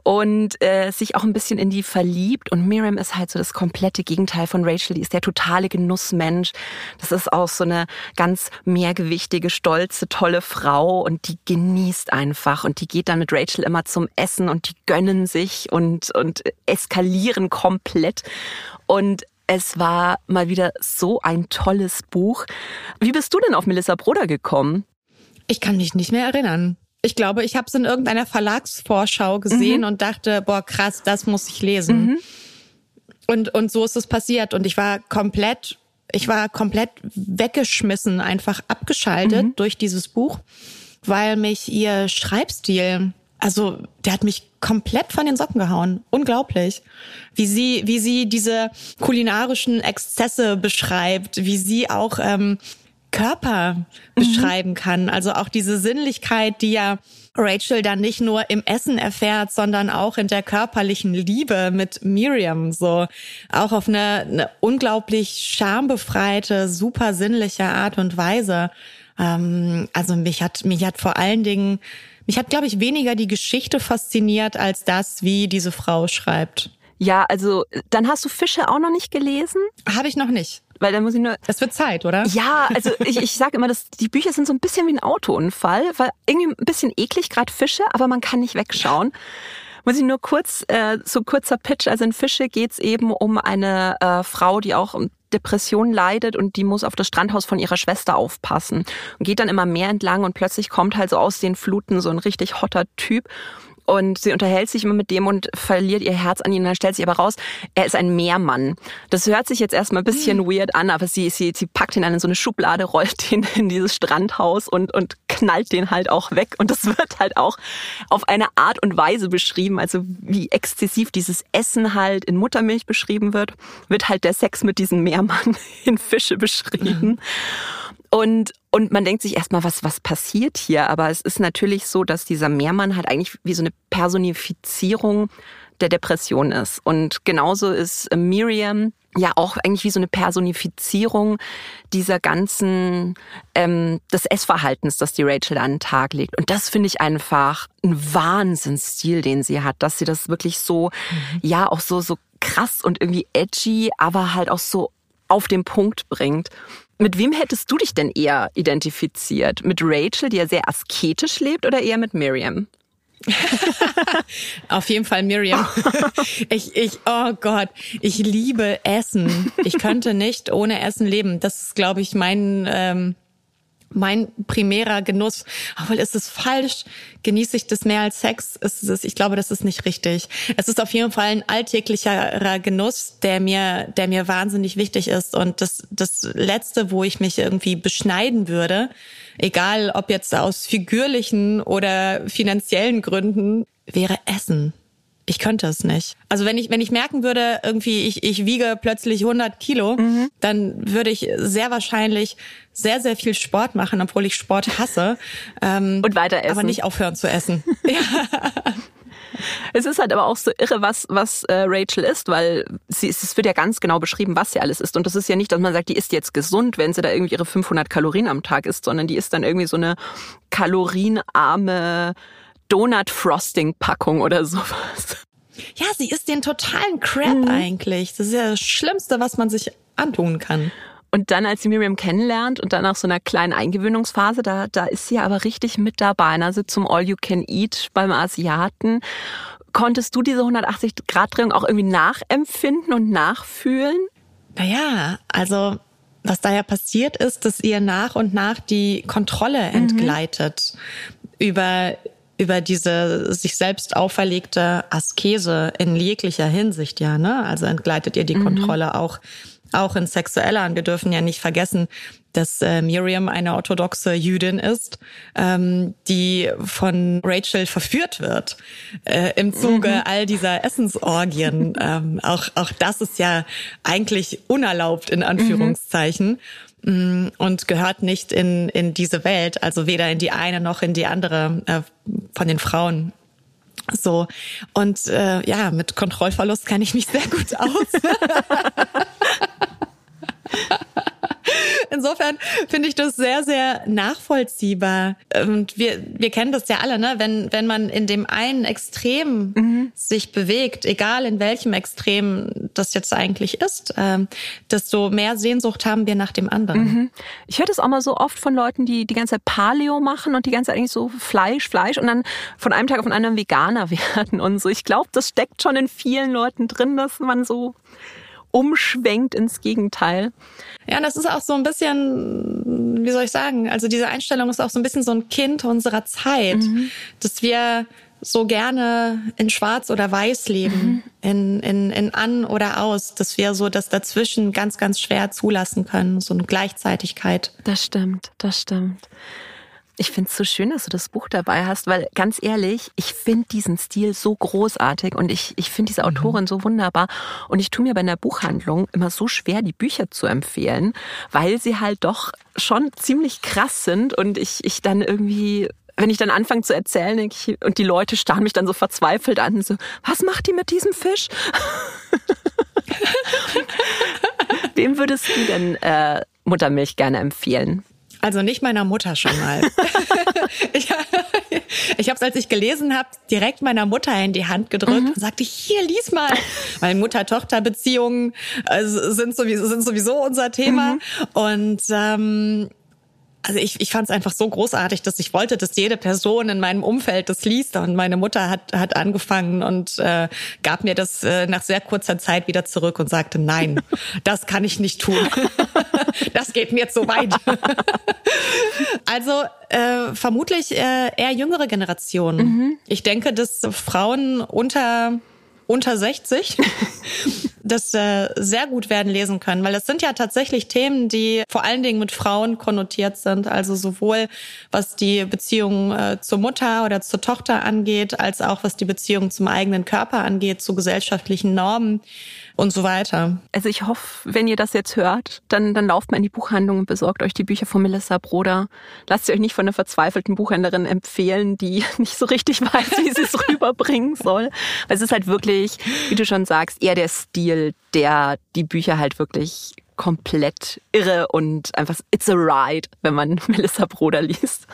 und äh, sich auch ein bisschen in die verliebt. Und Miriam ist halt so das komplette Gegenteil von Rachel. Die ist der totale Genussmensch. Das ist auch so eine ganz mehrgewichtige, stolze, tolle Frau und die genießt einfach. Und die geht dann mit Rachel immer zum Essen und die gönnen sich und, und eskalieren komplett. Und es war mal wieder so ein tolles Buch. Wie bist du denn auf Melissa Broder gekommen? Ich kann mich nicht mehr erinnern. Ich glaube, ich habe es in irgendeiner Verlagsvorschau gesehen mhm. und dachte, boah, krass, das muss ich lesen. Mhm. Und, und so ist es passiert. Und ich war komplett, ich war komplett weggeschmissen, einfach abgeschaltet mhm. durch dieses Buch, weil mich ihr Schreibstil, also der hat mich komplett von den Socken gehauen. Unglaublich. Wie sie, wie sie diese kulinarischen Exzesse beschreibt, wie sie auch ähm, Körper mhm. beschreiben kann. Also auch diese Sinnlichkeit, die ja Rachel dann nicht nur im Essen erfährt, sondern auch in der körperlichen Liebe mit Miriam, so auch auf eine, eine unglaublich schambefreite, super sinnliche Art und Weise. Ähm, also mich hat, mich hat vor allen Dingen, mich hat, glaube ich, weniger die Geschichte fasziniert als das, wie diese Frau schreibt. Ja, also dann hast du Fische auch noch nicht gelesen? Habe ich noch nicht. Weil dann muss ich nur. Es wird Zeit, oder? Ja, also ich, ich sage immer, dass die Bücher sind so ein bisschen wie ein Autounfall, weil irgendwie ein bisschen eklig, gerade Fische, aber man kann nicht wegschauen. Muss ich nur kurz, äh, so kurzer Pitch. Also in Fische geht's eben um eine äh, Frau, die auch Depression leidet und die muss auf das Strandhaus von ihrer Schwester aufpassen. Und geht dann immer mehr entlang und plötzlich kommt halt so aus den Fluten so ein richtig hotter Typ und sie unterhält sich immer mit dem und verliert ihr Herz an ihn. Und dann stellt sich aber raus, er ist ein Meermann. Das hört sich jetzt erstmal ein bisschen mhm. weird an, aber sie, sie, sie packt ihn dann in so eine Schublade, rollt ihn *laughs* in dieses Strandhaus und, und knallt den halt auch weg. Und das wird halt auch auf eine Art und Weise beschrieben, also wie exzessiv dieses Essen halt in Muttermilch beschrieben wird, wird halt der Sex mit diesem Meermann *laughs* in Fische beschrieben. Mhm. *laughs* Und, und man denkt sich erstmal, was, was passiert hier? Aber es ist natürlich so, dass dieser Mehrmann halt eigentlich wie so eine Personifizierung der Depression ist. Und genauso ist äh, Miriam ja auch eigentlich wie so eine Personifizierung dieser ganzen ähm, des Essverhaltens, das die Rachel an den Tag legt. Und das finde ich einfach ein Wahnsinnsstil, den sie hat, dass sie das wirklich so, mhm. ja, auch so, so krass und irgendwie edgy, aber halt auch so auf den Punkt bringt. Mit wem hättest du dich denn eher identifiziert? Mit Rachel, die ja sehr asketisch lebt, oder eher mit Miriam? *laughs* Auf jeden Fall Miriam. *laughs* Ich, ich, oh Gott, ich liebe Essen. Ich könnte nicht ohne Essen leben. Das ist, glaube ich, mein ähm, mein primärer Genuss. Obwohl ist es falsch, genieße ich das mehr als Sex? Ist es, ich glaube, das ist nicht richtig. Es ist auf jeden Fall ein alltäglicherer Genuss, der mir, der mir wahnsinnig wichtig ist. Und das, das letzte, wo ich mich irgendwie beschneiden würde, egal ob jetzt aus figürlichen oder finanziellen Gründen, wäre Essen ich könnte es nicht. Also wenn ich, wenn ich merken würde, irgendwie ich, ich wiege plötzlich 100 Kilo, mhm. dann würde ich sehr wahrscheinlich sehr, sehr viel Sport machen, obwohl ich Sport hasse. Ähm, Und weiter essen. Aber nicht aufhören zu essen. *laughs* ja. Es ist halt aber auch so irre, was, was äh, Rachel ist, weil sie, es wird ja ganz genau beschrieben, was sie alles isst. Und das ist ja nicht, dass man sagt, die isst jetzt gesund, wenn sie da irgendwie ihre 500 Kalorien am Tag isst, sondern die isst dann irgendwie so eine kalorienarme Donut-Frosting-Packung oder sowas. Ja, sie ist den totalen Crap mhm. eigentlich. Das ist ja das Schlimmste, was man sich antun kann. Und dann, als sie Miriam kennenlernt und dann nach so einer kleinen Eingewöhnungsphase, da, da ist sie aber richtig mit dabei. Also zum All You Can Eat beim Asiaten. Konntest du diese 180-Grad-Drehung auch irgendwie nachempfinden und nachfühlen? Naja, also was da ja passiert ist, dass ihr nach und nach die Kontrolle mhm. entgleitet mhm. über über diese sich selbst auferlegte Askese in jeglicher Hinsicht, ja, ne? Also entgleitet ihr die mhm. Kontrolle auch, auch in sexueller. Und wir dürfen ja nicht vergessen, dass äh, Miriam eine orthodoxe Jüdin ist, ähm, die von Rachel verführt wird äh, im Zuge mhm. all dieser Essensorgien. *laughs* ähm, auch, auch das ist ja eigentlich unerlaubt in Anführungszeichen. Mhm. Mm, und gehört nicht in, in diese Welt, also weder in die eine noch in die andere äh, von den Frauen. So und äh, ja, mit Kontrollverlust kann ich mich sehr gut aus. *laughs* *laughs* Insofern finde ich das sehr, sehr nachvollziehbar. Und wir, wir kennen das ja alle, ne? Wenn, wenn man in dem einen Extrem mhm. sich bewegt, egal in welchem Extrem das jetzt eigentlich ist, ähm, desto mehr Sehnsucht haben wir nach dem anderen. Mhm. Ich höre das auch mal so oft von Leuten, die die ganze Zeit Paleo machen und die ganze Zeit eigentlich so Fleisch, Fleisch und dann von einem Tag auf den anderen Veganer *laughs* werden und so. Ich glaube, das steckt schon in vielen Leuten drin, dass man so umschwenkt ins Gegenteil. Ja, das ist auch so ein bisschen, wie soll ich sagen, also diese Einstellung ist auch so ein bisschen so ein Kind unserer Zeit, mhm. dass wir so gerne in Schwarz oder Weiß leben, mhm. in, in, in an oder aus, dass wir so das dazwischen ganz, ganz schwer zulassen können, so eine Gleichzeitigkeit. Das stimmt, das stimmt. Ich finde es so schön, dass du das Buch dabei hast, weil ganz ehrlich, ich finde diesen Stil so großartig und ich, ich finde diese mhm. Autorin mhm. so wunderbar. Und ich tue mir bei einer Buchhandlung immer so schwer, die Bücher zu empfehlen, weil sie halt doch schon ziemlich krass sind und ich, ich dann irgendwie wenn ich dann anfange zu erzählen ich, und die Leute starren mich dann so verzweifelt an, so, was macht die mit diesem Fisch? *laughs* Wem würdest du denn äh, Muttermilch gerne empfehlen? Also nicht meiner Mutter schon mal. *laughs* ich ich habe es, als ich gelesen habe, direkt meiner Mutter in die Hand gedrückt mhm. und sagte, hier, lies mal. Weil Mutter-Tochter-Beziehungen also, sind, sowieso, sind sowieso unser Thema. Mhm. Und ähm, also ich, ich fand es einfach so großartig, dass ich wollte, dass jede Person in meinem Umfeld das liest. Und meine Mutter hat, hat angefangen und äh, gab mir das äh, nach sehr kurzer Zeit wieder zurück und sagte, nein, *laughs* das kann ich nicht tun. *laughs* das geht mir zu weit. *laughs* also äh, vermutlich äh, eher jüngere Generationen. Mhm. Ich denke, dass Frauen unter unter 60 das äh, sehr gut werden lesen können, weil das sind ja tatsächlich Themen, die vor allen Dingen mit Frauen konnotiert sind, also sowohl was die Beziehung äh, zur Mutter oder zur Tochter angeht, als auch was die Beziehung zum eigenen Körper angeht, zu gesellschaftlichen Normen und so weiter. Also ich hoffe, wenn ihr das jetzt hört, dann, dann lauft mal in die Buchhandlung und besorgt euch die Bücher von Melissa Broder. Lasst ihr euch nicht von einer verzweifelten Buchhändlerin empfehlen, die *laughs* nicht so richtig weiß, wie sie es *laughs* rüberbringen soll. Weil es ist halt wirklich, wie du schon sagst, eher der Stil, der die Bücher halt wirklich komplett irre und einfach it's a ride, wenn man *laughs* Melissa Broder liest.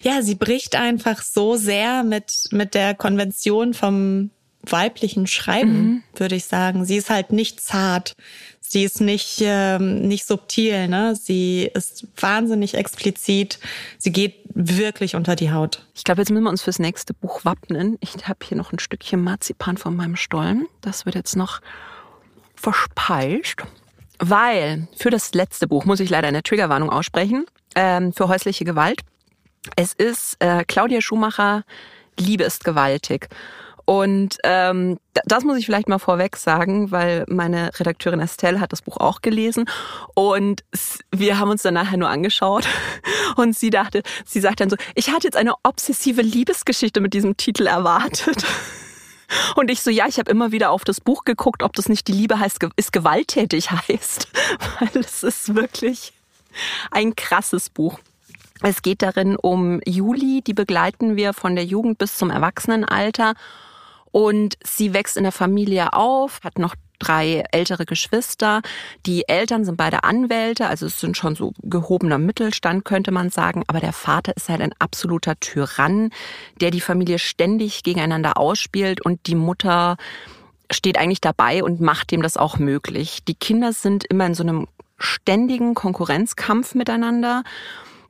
Ja, sie bricht einfach so sehr mit mit der Konvention vom weiblichen Schreiben, mhm. würde ich sagen. Sie ist halt nicht zart. Sie ist nicht, ähm, nicht subtil, ne? Sie ist wahnsinnig explizit. Sie geht wirklich unter die Haut. Ich glaube, jetzt müssen wir uns fürs nächste Buch wappnen. Ich habe hier noch ein Stückchen Marzipan von meinem Stollen. Das wird jetzt noch verspeist. Weil für das letzte Buch muss ich leider eine Triggerwarnung aussprechen. Ähm, für häusliche Gewalt. Es ist äh, Claudia Schumacher, Liebe ist gewaltig. Und ähm, das muss ich vielleicht mal vorweg sagen, weil meine Redakteurin Estelle hat das Buch auch gelesen und wir haben uns dann nachher nur angeschaut *laughs* und sie dachte, sie sagt dann so, ich hatte jetzt eine obsessive Liebesgeschichte mit diesem Titel erwartet. *laughs* Und ich so, ja, ich habe immer wieder auf das Buch geguckt, ob das nicht die Liebe heißt, ist gewalttätig heißt, *laughs* weil es ist wirklich ein krasses Buch. Es geht darin um Juli, die begleiten wir von der Jugend bis zum Erwachsenenalter. Und sie wächst in der Familie auf, hat noch drei ältere Geschwister. Die Eltern sind beide Anwälte, also es sind schon so gehobener Mittelstand, könnte man sagen. Aber der Vater ist halt ein absoluter Tyrann, der die Familie ständig gegeneinander ausspielt und die Mutter steht eigentlich dabei und macht dem das auch möglich. Die Kinder sind immer in so einem ständigen Konkurrenzkampf miteinander.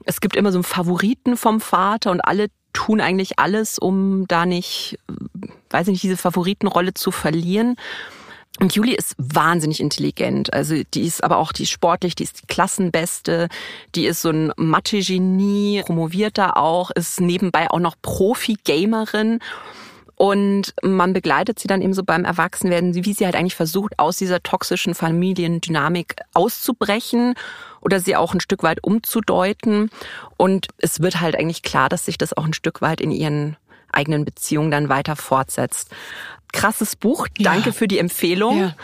Es gibt immer so einen Favoriten vom Vater und alle tun eigentlich alles, um da nicht, weiß ich nicht, diese Favoritenrolle zu verlieren. Und Julie ist wahnsinnig intelligent. Also die ist aber auch, die ist sportlich, die ist die Klassenbeste, die ist so ein Mathe-Genie, promoviert da auch, ist nebenbei auch noch Profi-Gamerin. Und man begleitet sie dann eben so beim Erwachsenwerden, wie sie halt eigentlich versucht, aus dieser toxischen Familiendynamik auszubrechen oder sie auch ein Stück weit umzudeuten. Und es wird halt eigentlich klar, dass sich das auch ein Stück weit in ihren eigenen Beziehungen dann weiter fortsetzt. Krasses Buch, danke ja. für die Empfehlung. Ja.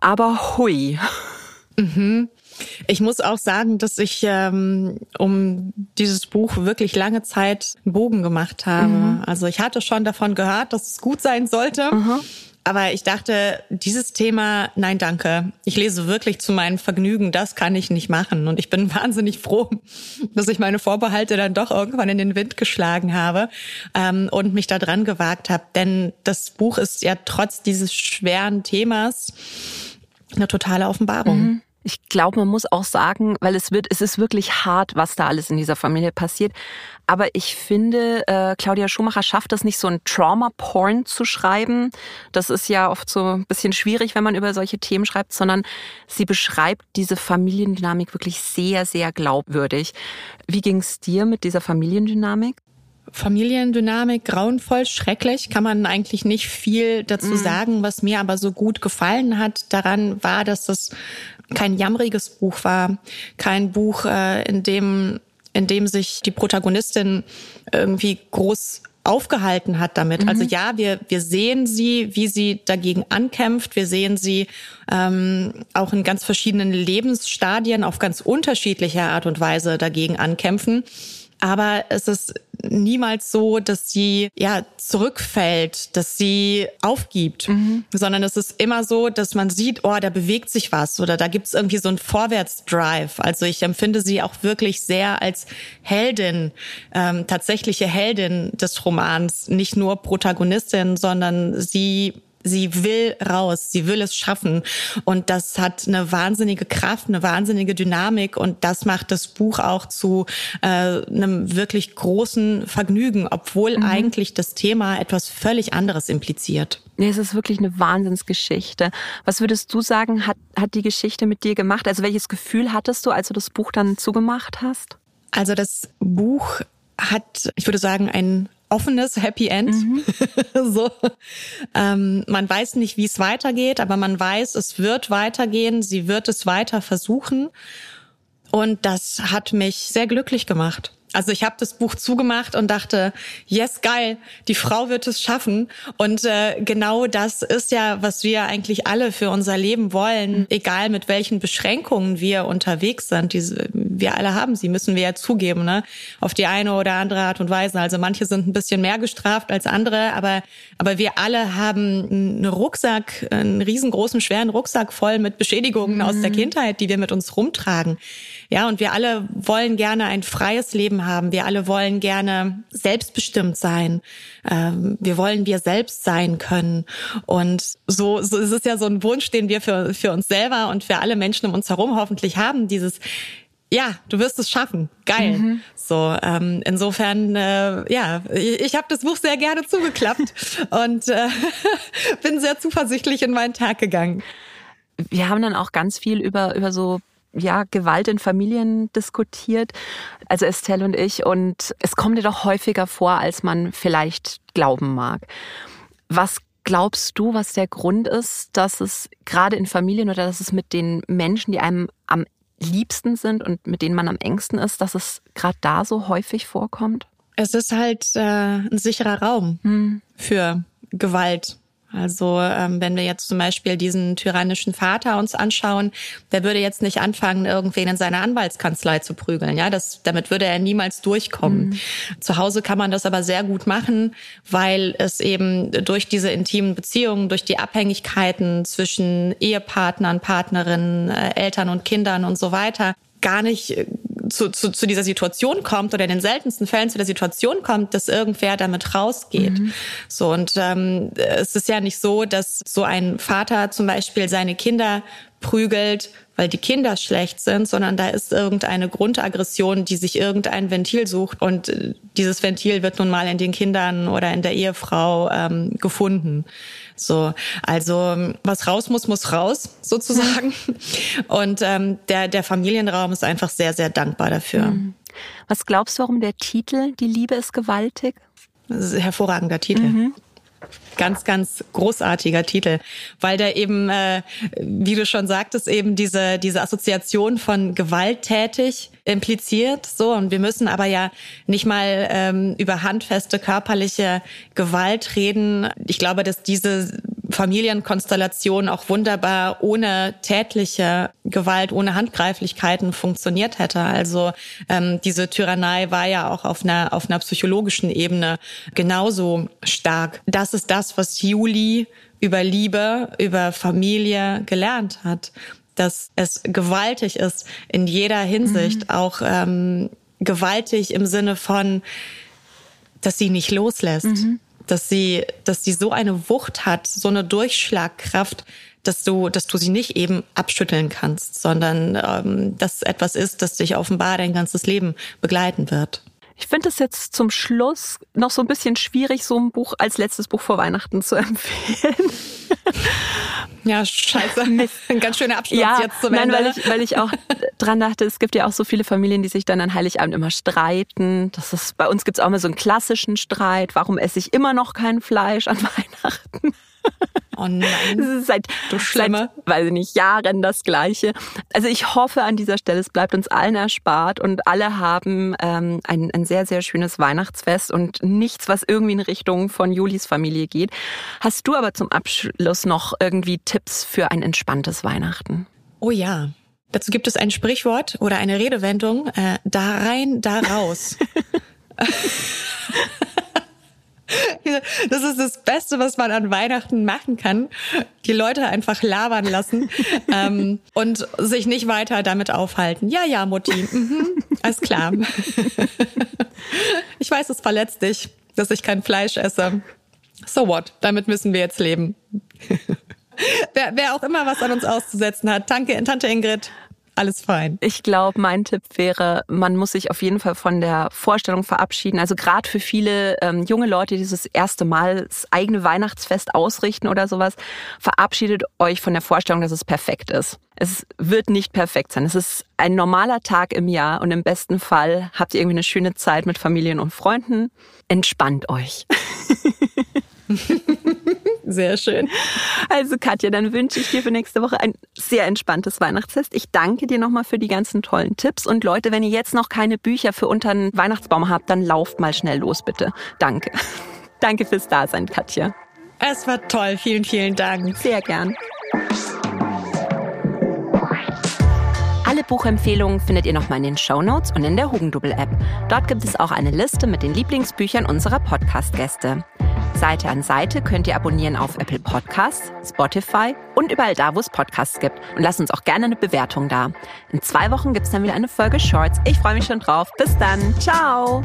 Aber hui. Mhm. Ich muss auch sagen, dass ich ähm, um dieses Buch wirklich lange Zeit einen Bogen gemacht habe. Mhm. Also ich hatte schon davon gehört, dass es gut sein sollte. Mhm. Aber ich dachte, dieses Thema, nein, danke. Ich lese wirklich zu meinem Vergnügen, das kann ich nicht machen. Und ich bin *laughs* wahnsinnig froh, dass ich meine Vorbehalte dann doch irgendwann in den Wind geschlagen habe ähm, und mich da dran gewagt habe. Denn das Buch ist ja trotz dieses schweren Themas eine totale Offenbarung. Mhm. Ich glaube, man muss auch sagen, weil es wird, es ist wirklich hart, was da alles in dieser Familie passiert. Aber ich finde, äh, Claudia Schumacher schafft es nicht, so ein Trauma-Porn zu schreiben. Das ist ja oft so ein bisschen schwierig, wenn man über solche Themen schreibt, sondern sie beschreibt diese Familiendynamik wirklich sehr, sehr glaubwürdig. Wie ging es dir mit dieser Familiendynamik? Familiendynamik grauenvoll, schrecklich, kann man eigentlich nicht viel dazu mm. sagen. Was mir aber so gut gefallen hat daran war, dass das kein jammriges Buch war, kein Buch, äh, in dem in dem sich die Protagonistin irgendwie groß aufgehalten hat damit. Mhm. Also ja, wir, wir sehen sie, wie sie dagegen ankämpft. Wir sehen sie ähm, auch in ganz verschiedenen Lebensstadien auf ganz unterschiedliche Art und Weise dagegen ankämpfen. Aber es ist niemals so, dass sie ja zurückfällt, dass sie aufgibt, mhm. sondern es ist immer so, dass man sieht, oh, da bewegt sich was oder da gibt's irgendwie so einen Vorwärtsdrive. Also ich empfinde sie auch wirklich sehr als Heldin, ähm, tatsächliche Heldin des Romans, nicht nur Protagonistin, sondern sie Sie will raus, sie will es schaffen. Und das hat eine wahnsinnige Kraft, eine wahnsinnige Dynamik. Und das macht das Buch auch zu äh, einem wirklich großen Vergnügen, obwohl mhm. eigentlich das Thema etwas völlig anderes impliziert. Nee, es ist wirklich eine Wahnsinnsgeschichte. Was würdest du sagen, hat, hat die Geschichte mit dir gemacht? Also welches Gefühl hattest du, als du das Buch dann zugemacht hast? Also das Buch hat, ich würde sagen, ein offenes Happy End. Mhm. *laughs* so, ähm, man weiß nicht, wie es weitergeht, aber man weiß, es wird weitergehen. Sie wird es weiter versuchen. Und das hat mich sehr glücklich gemacht. Also ich habe das Buch zugemacht und dachte, yes, geil, die Frau wird es schaffen. Und äh, genau das ist ja, was wir eigentlich alle für unser Leben wollen, mhm. egal mit welchen Beschränkungen wir unterwegs sind. Diese, wir alle haben sie, müssen wir ja zugeben, ne? auf die eine oder andere Art und Weise. Also manche sind ein bisschen mehr gestraft als andere, aber, aber wir alle haben einen Rucksack, einen riesengroßen, schweren Rucksack voll mit Beschädigungen mhm. aus der mhm. Kindheit, die wir mit uns rumtragen. Ja, und wir alle wollen gerne ein freies Leben haben. Wir alle wollen gerne selbstbestimmt sein. Ähm, wir wollen wir selbst sein können. Und so, so ist es ja so ein Wunsch, den wir für, für uns selber und für alle Menschen um uns herum hoffentlich haben. Dieses, ja, du wirst es schaffen. Geil. Mhm. So, ähm, insofern, äh, ja, ich, ich habe das Buch sehr gerne zugeklappt *laughs* und äh, *laughs* bin sehr zuversichtlich in meinen Tag gegangen. Wir haben dann auch ganz viel über, über so ja, Gewalt in Familien diskutiert, also Estelle und ich. Und es kommt dir doch häufiger vor, als man vielleicht glauben mag. Was glaubst du, was der Grund ist, dass es gerade in Familien oder dass es mit den Menschen, die einem am liebsten sind und mit denen man am engsten ist, dass es gerade da so häufig vorkommt? Es ist halt äh, ein sicherer Raum hm. für Gewalt also ähm, wenn wir jetzt zum Beispiel diesen tyrannischen Vater uns anschauen, der würde jetzt nicht anfangen, irgendwen in seiner Anwaltskanzlei zu prügeln. Ja, das, damit würde er niemals durchkommen. Mhm. Zu Hause kann man das aber sehr gut machen, weil es eben durch diese intimen Beziehungen, durch die Abhängigkeiten zwischen Ehepartnern, Partnerinnen, äh, Eltern und Kindern und so weiter gar nicht äh, zu, zu, zu dieser Situation kommt oder in den seltensten Fällen zu der Situation kommt, dass irgendwer damit rausgeht. Mhm. So und ähm, es ist ja nicht so, dass so ein Vater zum Beispiel seine Kinder prügelt, weil die Kinder schlecht sind, sondern da ist irgendeine Grundaggression, die sich irgendein Ventil sucht und äh, dieses Ventil wird nun mal in den Kindern oder in der Ehefrau ähm, gefunden. So, also was raus muss, muss raus, sozusagen. *laughs* Und ähm, der, der Familienraum ist einfach sehr, sehr dankbar dafür. Mhm. Was glaubst du, warum der Titel Die Liebe ist gewaltig? Das ist ein hervorragender Titel. Mhm ganz, ganz großartiger Titel, weil der eben, äh, wie du schon sagtest, eben diese, diese Assoziation von gewalttätig impliziert. So, und wir müssen aber ja nicht mal ähm, über handfeste körperliche Gewalt reden. Ich glaube, dass diese Familienkonstellation auch wunderbar ohne tätliche Gewalt, ohne Handgreiflichkeiten funktioniert hätte. Also ähm, diese Tyrannei war ja auch auf einer, auf einer psychologischen Ebene genauso stark. Das ist das, was Juli über Liebe, über Familie gelernt hat dass es gewaltig ist in jeder Hinsicht, mhm. auch ähm, gewaltig im Sinne von, dass sie nicht loslässt, mhm. Dass sie, dass sie so eine Wucht hat, so eine Durchschlagkraft, dass du, dass du sie nicht eben abschütteln kannst, sondern ähm, dass etwas ist, das dich offenbar dein ganzes Leben begleiten wird. Ich finde es jetzt zum Schluss noch so ein bisschen schwierig, so ein Buch als letztes Buch vor Weihnachten zu *laughs* empfehlen. Ja, scheiße. Ein ganz schöner Abschluss ja, jetzt zum nein, Ende. Weil ich, weil ich auch *laughs* dran dachte, es gibt ja auch so viele Familien, die sich dann an Heiligabend immer streiten. Das ist, bei uns gibt es auch mal so einen klassischen Streit. Warum esse ich immer noch kein Fleisch an *laughs* Weihnachten? *laughs* Oh nein. Das ist seit, du Schlimme. seit, weiß ich nicht, Jahren das Gleiche. Also ich hoffe an dieser Stelle, es bleibt uns allen erspart und alle haben ähm, ein, ein sehr, sehr schönes Weihnachtsfest und nichts, was irgendwie in Richtung von Julis Familie geht. Hast du aber zum Abschluss noch irgendwie Tipps für ein entspanntes Weihnachten? Oh ja. Dazu gibt es ein Sprichwort oder eine Redewendung, äh, da rein, da raus. *laughs* *laughs* Das ist das Beste, was man an Weihnachten machen kann. Die Leute einfach labern lassen *laughs* ähm, und sich nicht weiter damit aufhalten. Ja, ja, Mutti, mhm, alles klar. Ich weiß, es verletzt dich, dass ich kein Fleisch esse. So what? Damit müssen wir jetzt leben. wer, wer auch immer was an uns auszusetzen hat. Danke, Tante Ingrid alles fein. Ich glaube, mein Tipp wäre, man muss sich auf jeden Fall von der Vorstellung verabschieden. Also gerade für viele ähm, junge Leute, die dieses erste Mal das eigene Weihnachtsfest ausrichten oder sowas, verabschiedet euch von der Vorstellung, dass es perfekt ist. Es wird nicht perfekt sein. Es ist ein normaler Tag im Jahr und im besten Fall habt ihr irgendwie eine schöne Zeit mit Familien und Freunden. Entspannt euch. *laughs* Sehr schön. Also Katja, dann wünsche ich dir für nächste Woche ein sehr entspanntes Weihnachtsfest. Ich danke dir nochmal für die ganzen tollen Tipps. Und Leute, wenn ihr jetzt noch keine Bücher für unter den Weihnachtsbaum habt, dann lauft mal schnell los, bitte. Danke. *laughs* Danke fürs Dasein, Katja. Es war toll. Vielen, vielen Dank. Sehr gern. Alle Buchempfehlungen findet ihr nochmal in den Show Notes und in der Hugendubel-App. Dort gibt es auch eine Liste mit den Lieblingsbüchern unserer Podcast-Gäste. Seite an Seite könnt ihr abonnieren auf Apple Podcasts, Spotify und überall da, wo es Podcasts gibt. Und lasst uns auch gerne eine Bewertung da. In zwei Wochen gibt es dann wieder eine Folge Shorts. Ich freue mich schon drauf. Bis dann. Ciao.